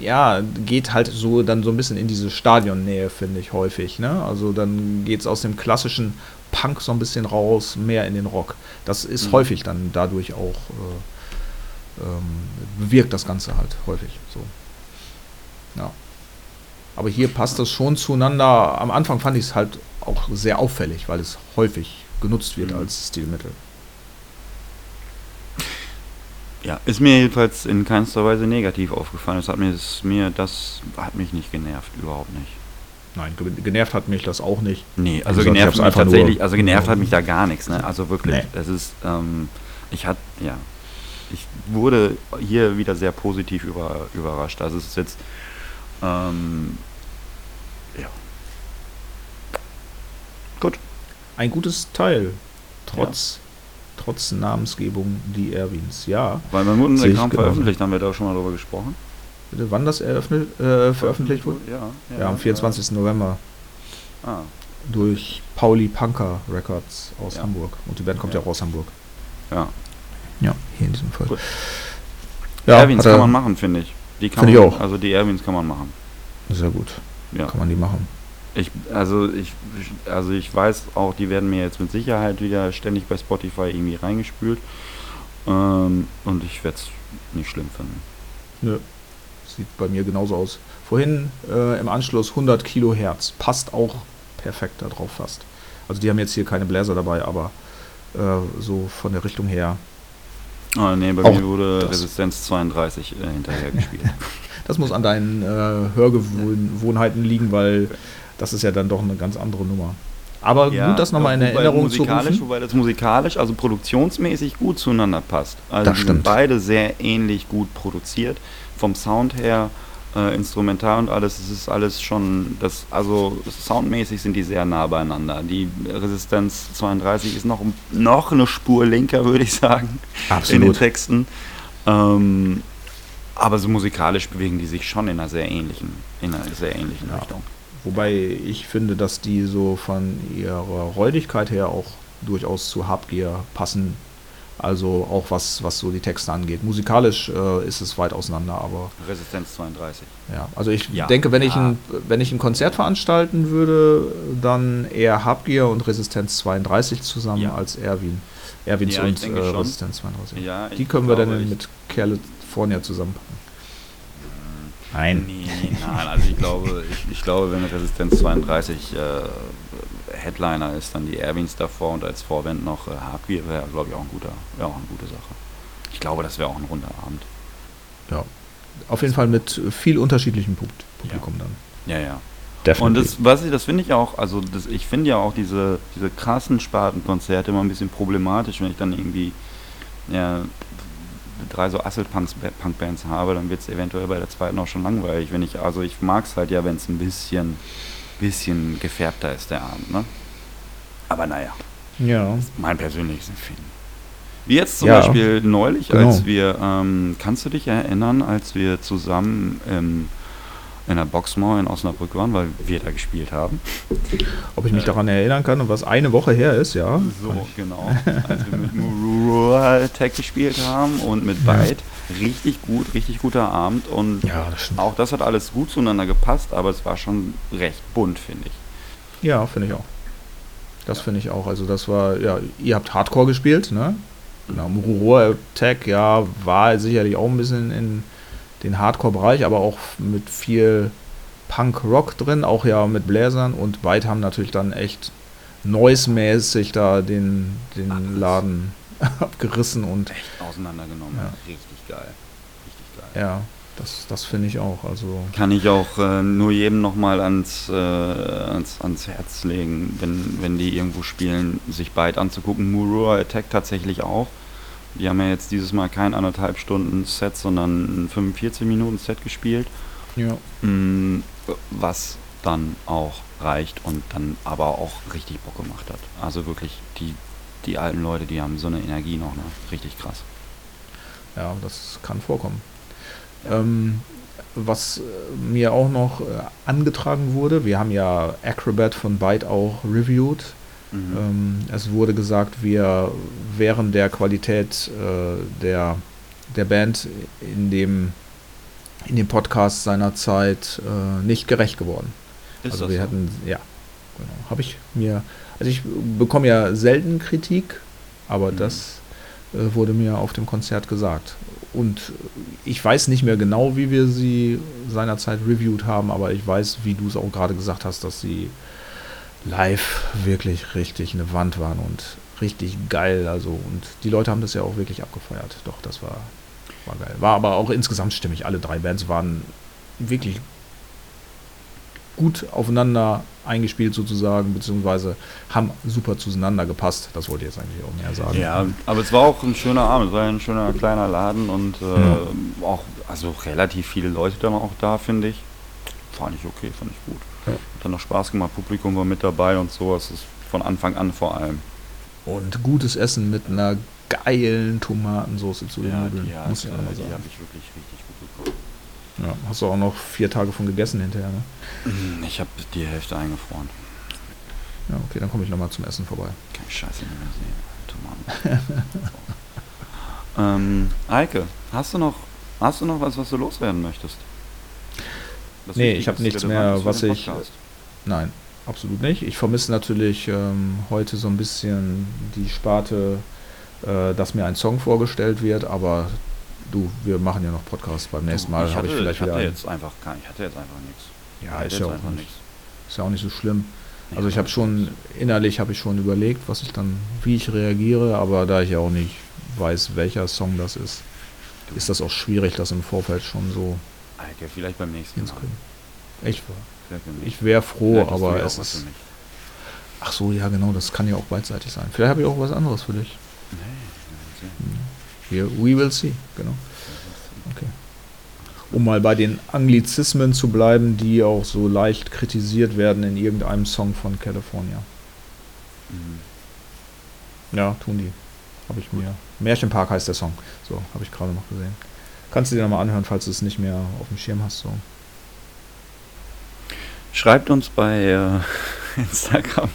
ja, geht halt so dann so ein bisschen in diese Stadionnähe, finde ich häufig. Ne? Also dann geht es aus dem klassischen Punk so ein bisschen raus, mehr in den Rock. Das ist Mhm. häufig dann dadurch auch, äh, bewirkt das Ganze halt häufig so. Ja. Aber hier passt das schon zueinander. Am Anfang fand ich es halt auch sehr auffällig, weil es häufig genutzt wird Mhm. als Stilmittel. Ja, ist mir jedenfalls in keinster Weise negativ aufgefallen. Es hat mir, es mir, das hat mich nicht genervt, überhaupt nicht. Nein, ge- genervt hat mich das auch nicht. Nee, also ich genervt mich tatsächlich, also genervt hat mich da gar nichts, ne? Also wirklich, Nee. das ist, ähm, ich hatte, ja, ich wurde hier wieder sehr positiv über, überrascht. Also es ist jetzt, ähm, ja. Gut. Ein gutes Teil. Trotz, trotz Namensgebung die Erwins. Ja. Weil Sehe ich kaum genauso. veröffentlicht, haben wir da schon mal drüber gesprochen. Bitte, wann das eröffnet, äh, veröffentlicht wurde? Ja, Ja, am 24. November Ah, durch Pauli Punker Records aus Ja. Hamburg. Und die Band kommt ja, Ja. auch aus Hamburg. ja. Ja, hier in diesem Fall. Gut. Ja, Erwins er- kann man machen, finde ich. Die kann Finde ich man, auch. Also die Erwins kann man machen. Sehr gut. Ja. Kann man die machen. Ich, also ich, also ich weiß auch, die werden mir jetzt mit Sicherheit wieder ständig bei Spotify irgendwie reingespült. Ähm, und ich werde es nicht schlimm finden. Nö. Sieht bei mir genauso aus. Vorhin äh, im Anschluss 100 Kilohertz. Passt auch perfekt da drauf fast. Also die haben jetzt hier keine Bläser dabei, aber äh, so von der Richtung her. Ah, nee, bei Auch mir wurde das. Resistenz 32 äh, hinterher gespielt. Das muss an deinen äh, Hörgewohnheiten liegen, weil das ist ja dann doch eine ganz andere Nummer. Aber gut, das nochmal in Erinnerung zu musikalisch, rufen. Wobei das musikalisch, also produktionsmäßig gut zueinander passt. Also Das die stimmt. sind beide sehr ähnlich gut produziert. Vom Sound her äh, instrumental und alles, es ist alles schon, das, also soundmäßig sind die sehr nah beieinander. Die Resistenz 32 ist noch, noch eine Spur linker, würde ich sagen, in den Absolut. Texten. Ähm, aber so musikalisch bewegen die sich schon in einer sehr ähnlichen, in einer sehr ähnlichen Ja. Richtung. Wobei ich finde, dass die so von ihrer Räudigkeit her auch durchaus zu Habgier passen. Also auch was, was so die Texte angeht. Musikalisch äh, ist es weit auseinander, aber Resistenz 32. ja. Also ich Ja. denke, wenn ich, Ja. ein, wenn ich ein Konzert veranstalten würde, dann eher Habgier und Resistenz 32 zusammen Ja. als Erwin. Erwins Ja, und äh. Resistenz 32. Ja, die können wir dann mit California zusammenpacken. Nein. Nee, nein, also ich glaube, ich, ich glaube, wenn Resistenz 32 äh, Headliner ist, dann die Erwins davor und als Vorband noch äh, Habgier wäre, glaube ich, auch, ein guter, wäre auch eine gute Sache. Ich glaube, das wäre auch ein runder Abend. Ja. Auf jeden Fall mit viel unterschiedlichem Pub- Publikum dann. Ja, ja. Definitiv. Und das, was ich, das finde ich auch, also das, ich finde ja auch diese, diese krassen Spartenkonzerte immer ein bisschen problematisch, wenn ich dann irgendwie ja, drei so Asselt-Punk-Bands habe, dann wird es eventuell bei der zweiten auch schon langweilig. Wenn ich, also ich mag es halt ja, wenn es ein bisschen, bisschen gefärbter ist, der Abend, ne? Aber naja, ja. mein persönliches Empfinden. Wie jetzt zum Ja, Beispiel neulich, genau. als wir, ähm, kannst du dich erinnern, als wir zusammen ähm, in der Boxmall in Osnabrück waren, weil wir da gespielt haben? Ob ich mich daran erinnern kann und was eine Woche her ist, ja. So, genau. Als wir mit Murua Tech gespielt haben und mit. Byte. Richtig gut, richtig guter Abend. Und Ja, das auch das hat alles gut zueinander gepasst, aber es war schon recht bunt, finde ich. Ja, finde ich auch. Das finde ich auch. Also das war, ja, ihr habt Hardcore gespielt, ne? Genau, Mururo Attack, ja, war sicherlich auch ein bisschen in den Hardcore-Bereich, aber auch mit viel Punk-Rock drin, auch ja mit Bläsern und Byte haben natürlich dann echt noise-mäßig da den, den Abgerissen. Laden abgerissen und Echt auseinandergenommen. Ja. Richtig geil. Richtig geil. ja, das, das finde ich auch. Also Kann ich auch äh, nur jedem nochmal ans, äh, ans, ans Herz legen, wenn, wenn die irgendwo spielen, sich Byte anzugucken. Murua Attack tatsächlich auch. Die haben ja jetzt dieses Mal kein anderthalb Stunden Set, sondern ein 45 Minuten Set gespielt. ja. Mm, was dann auch reicht und dann aber auch richtig Bock gemacht hat. Also wirklich, die, die alten Leute, die haben so eine Energie noch, ne? Richtig krass. Ja, das kann vorkommen. Ähm, was äh, mir auch noch äh, angetragen wurde, wir haben ja Acrobat von Byte auch reviewed. Ähm, es wurde gesagt, wir wären der Qualität äh, der, der Band in dem, in dem Podcast seinerzeit äh, nicht gerecht geworden. Ist also wir so? hatten, ja, genau, habe ich mir, also ich bekomme ja selten Kritik, aber Mhm. das äh, wurde mir auf dem Konzert gesagt. Und ich weiß nicht mehr genau, wie wir sie seinerzeit reviewed haben, aber ich weiß, wie du es auch gerade gesagt hast, dass sie live wirklich richtig eine Wand waren und richtig geil. Also, und die Leute haben das ja auch wirklich abgefeiert. Doch, das war, war geil. War aber auch insgesamt stimmig. Alle drei Bands waren wirklich gut aufeinander eingespielt sozusagen, beziehungsweise haben super zueinander gepasst. Das wollte ich jetzt eigentlich auch mehr sagen. Ja, aber es war auch ein schöner Abend, es war ein schöner kleiner Laden und äh, auch also relativ viele Leute dann auch da, finde ich. Fand ich okay, fand ich gut. Ja. Hat dann noch Spaß gemacht, Publikum war mit dabei und so, es ist von Anfang an vor allem. Und gutes Essen mit einer geilen Tomatensauce zu den Nudeln. die, hat, muss ich mal äh, die sagen. habe ich wirklich richtig gut bekommen. Ja, hast du auch noch vier Tage von gegessen hinterher, ne? Ich habe die Hälfte eingefroren. Ja, okay, dann komme ich nochmal zum Essen vorbei. Ich scheiße nicht mehr sehen. Tomaten. ähm, Eike, hast du noch, hast du noch was, was du loswerden möchtest? Was Nee, ich hab ist, nichts mehr, was ich- Podcast? Nein, absolut nicht. Ich vermisse natürlich ähm, heute so ein bisschen die Sparte, äh, dass mir ein Song vorgestellt wird, aber du, wir machen ja noch Podcasts. Beim nächsten Mal ich habe hatte, ich vielleicht ich hatte wieder. jetzt einfach kein, ich hatte jetzt einfach nichts. Ich ja, ist ja, auch nicht, nichts. ist ja auch nicht so schlimm. Nee, Also ich habe schon, innerlich habe ich schon überlegt, was ich dann, wie ich reagiere, aber da ich ja auch nicht weiß, welcher Song das ist, ist das auch schwierig, das im Vorfeld schon so Eike, vielleicht beim nächsten Mal. beim nächsten ich wäre froh, Vielleicht aber es ist. Ach so, ja genau, das kann ja auch beidseitig sein. Vielleicht habe ich auch was anderes für dich. Nee, wir werden sehen. Wir, we will see, genau. Okay. um mal bei den Anglizismen zu bleiben, die auch so leicht kritisiert werden in irgendeinem Song von California. Ja, tun die. Habe ich mir. Märchenpark heißt der Song. So, habe ich gerade noch gesehen. Kannst du dir nochmal anhören, falls du es nicht mehr auf dem Schirm hast. So. Schreibt uns bei äh, Instagram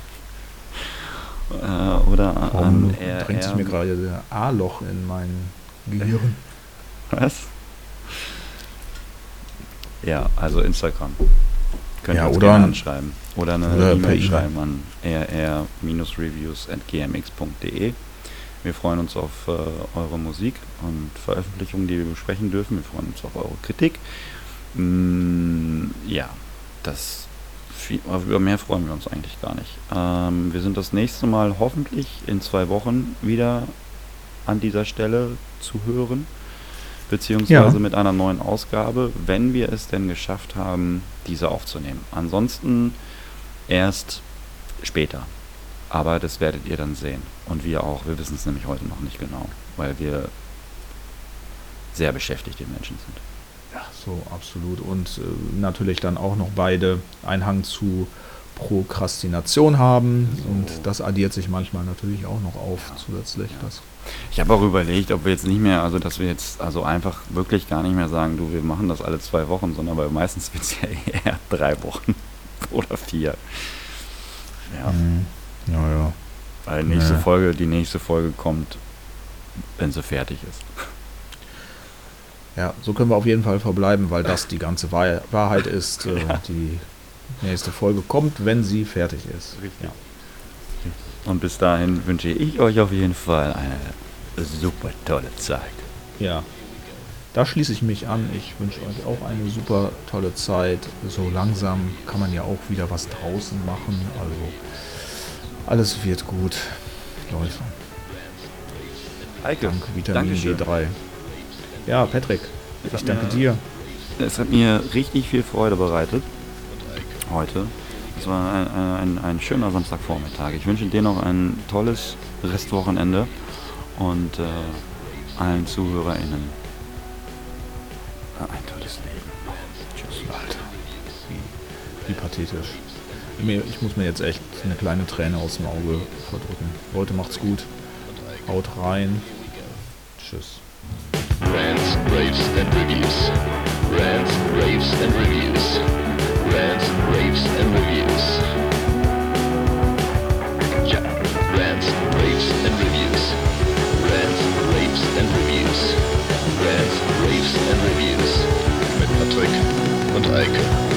äh, oder an RR. drängt sich mir gerade der A-Loch in mein Gehirn? Was? Ja, also Instagram. Könnt Ja, ihr uns oder an- anschreiben. Oder eine E-Mail E-Mail. schreiben an rr-reviews.gmx.de. Wir freuen uns auf äh, eure Musik und Veröffentlichungen, die wir besprechen dürfen. Wir freuen uns auf eure Kritik. Mm, ja, das viel, über mehr freuen wir uns eigentlich gar nicht. Ähm, wir sind das nächste Mal hoffentlich in zwei Wochen wieder an dieser Stelle zu hören, beziehungsweise Ja. mit einer neuen Ausgabe, wenn wir es denn geschafft haben, diese aufzunehmen. Ansonsten erst später. Aber das werdet ihr dann sehen. Und wir auch. Wir wissen es nämlich heute noch nicht genau, weil wir sehr beschäftigte Menschen sind. Ja, so absolut. Und äh, natürlich dann auch noch beide einen Hang zu Prokrastination haben. So. Und das addiert sich manchmal natürlich auch noch auf Ja, zusätzlich. ja. Das. Ich habe auch überlegt, ob wir jetzt nicht mehr, also dass wir jetzt also einfach wirklich gar nicht mehr sagen, du, wir machen das alle zwei Wochen, sondern weil meistens wird es ja eher drei Wochen oder vier. Ja, Mhm. Ja, ja. weil nächste Ja. Folge, die nächste Folge kommt, wenn sie fertig ist. Ja, so können wir auf jeden Fall verbleiben, weil das die ganze Wahr Wahrheit ist. Äh, Ja. Die nächste Folge kommt, wenn sie fertig ist. Richtig. Und bis dahin wünsche ich euch auf jeden Fall eine super tolle Zeit. Ja. Da schließe ich mich an. Ich wünsche euch auch eine super tolle Zeit. So langsam kann man ja auch wieder was draußen machen. Also alles wird gut. Leute, Heike, danke Vitamin Dankeschön. D3. Ja, Patrick, Es ich danke mir- dir. Es hat mir richtig viel Freude bereitet heute. Es war ein, ein, ein schöner Samstagvormittag. Ich wünsche dir noch ein tolles Restwochenende und äh, allen ZuhörerInnen äh, ein tolles Leben. Tschüss. Alter, wie, wie pathetisch. Ich muss mir jetzt echt eine kleine Träne aus dem Auge verdrücken. Leute, macht's gut. Haut rein. Tschüss. Rants, Raves and Reviews. Rants, Raves and Reviews. Rants, Raves and Reviews. Ja, Rants, Raves and Reviews. Rants, Raves and Reviews. Rants, Raves and Reviews. Mit Patrick und Eike.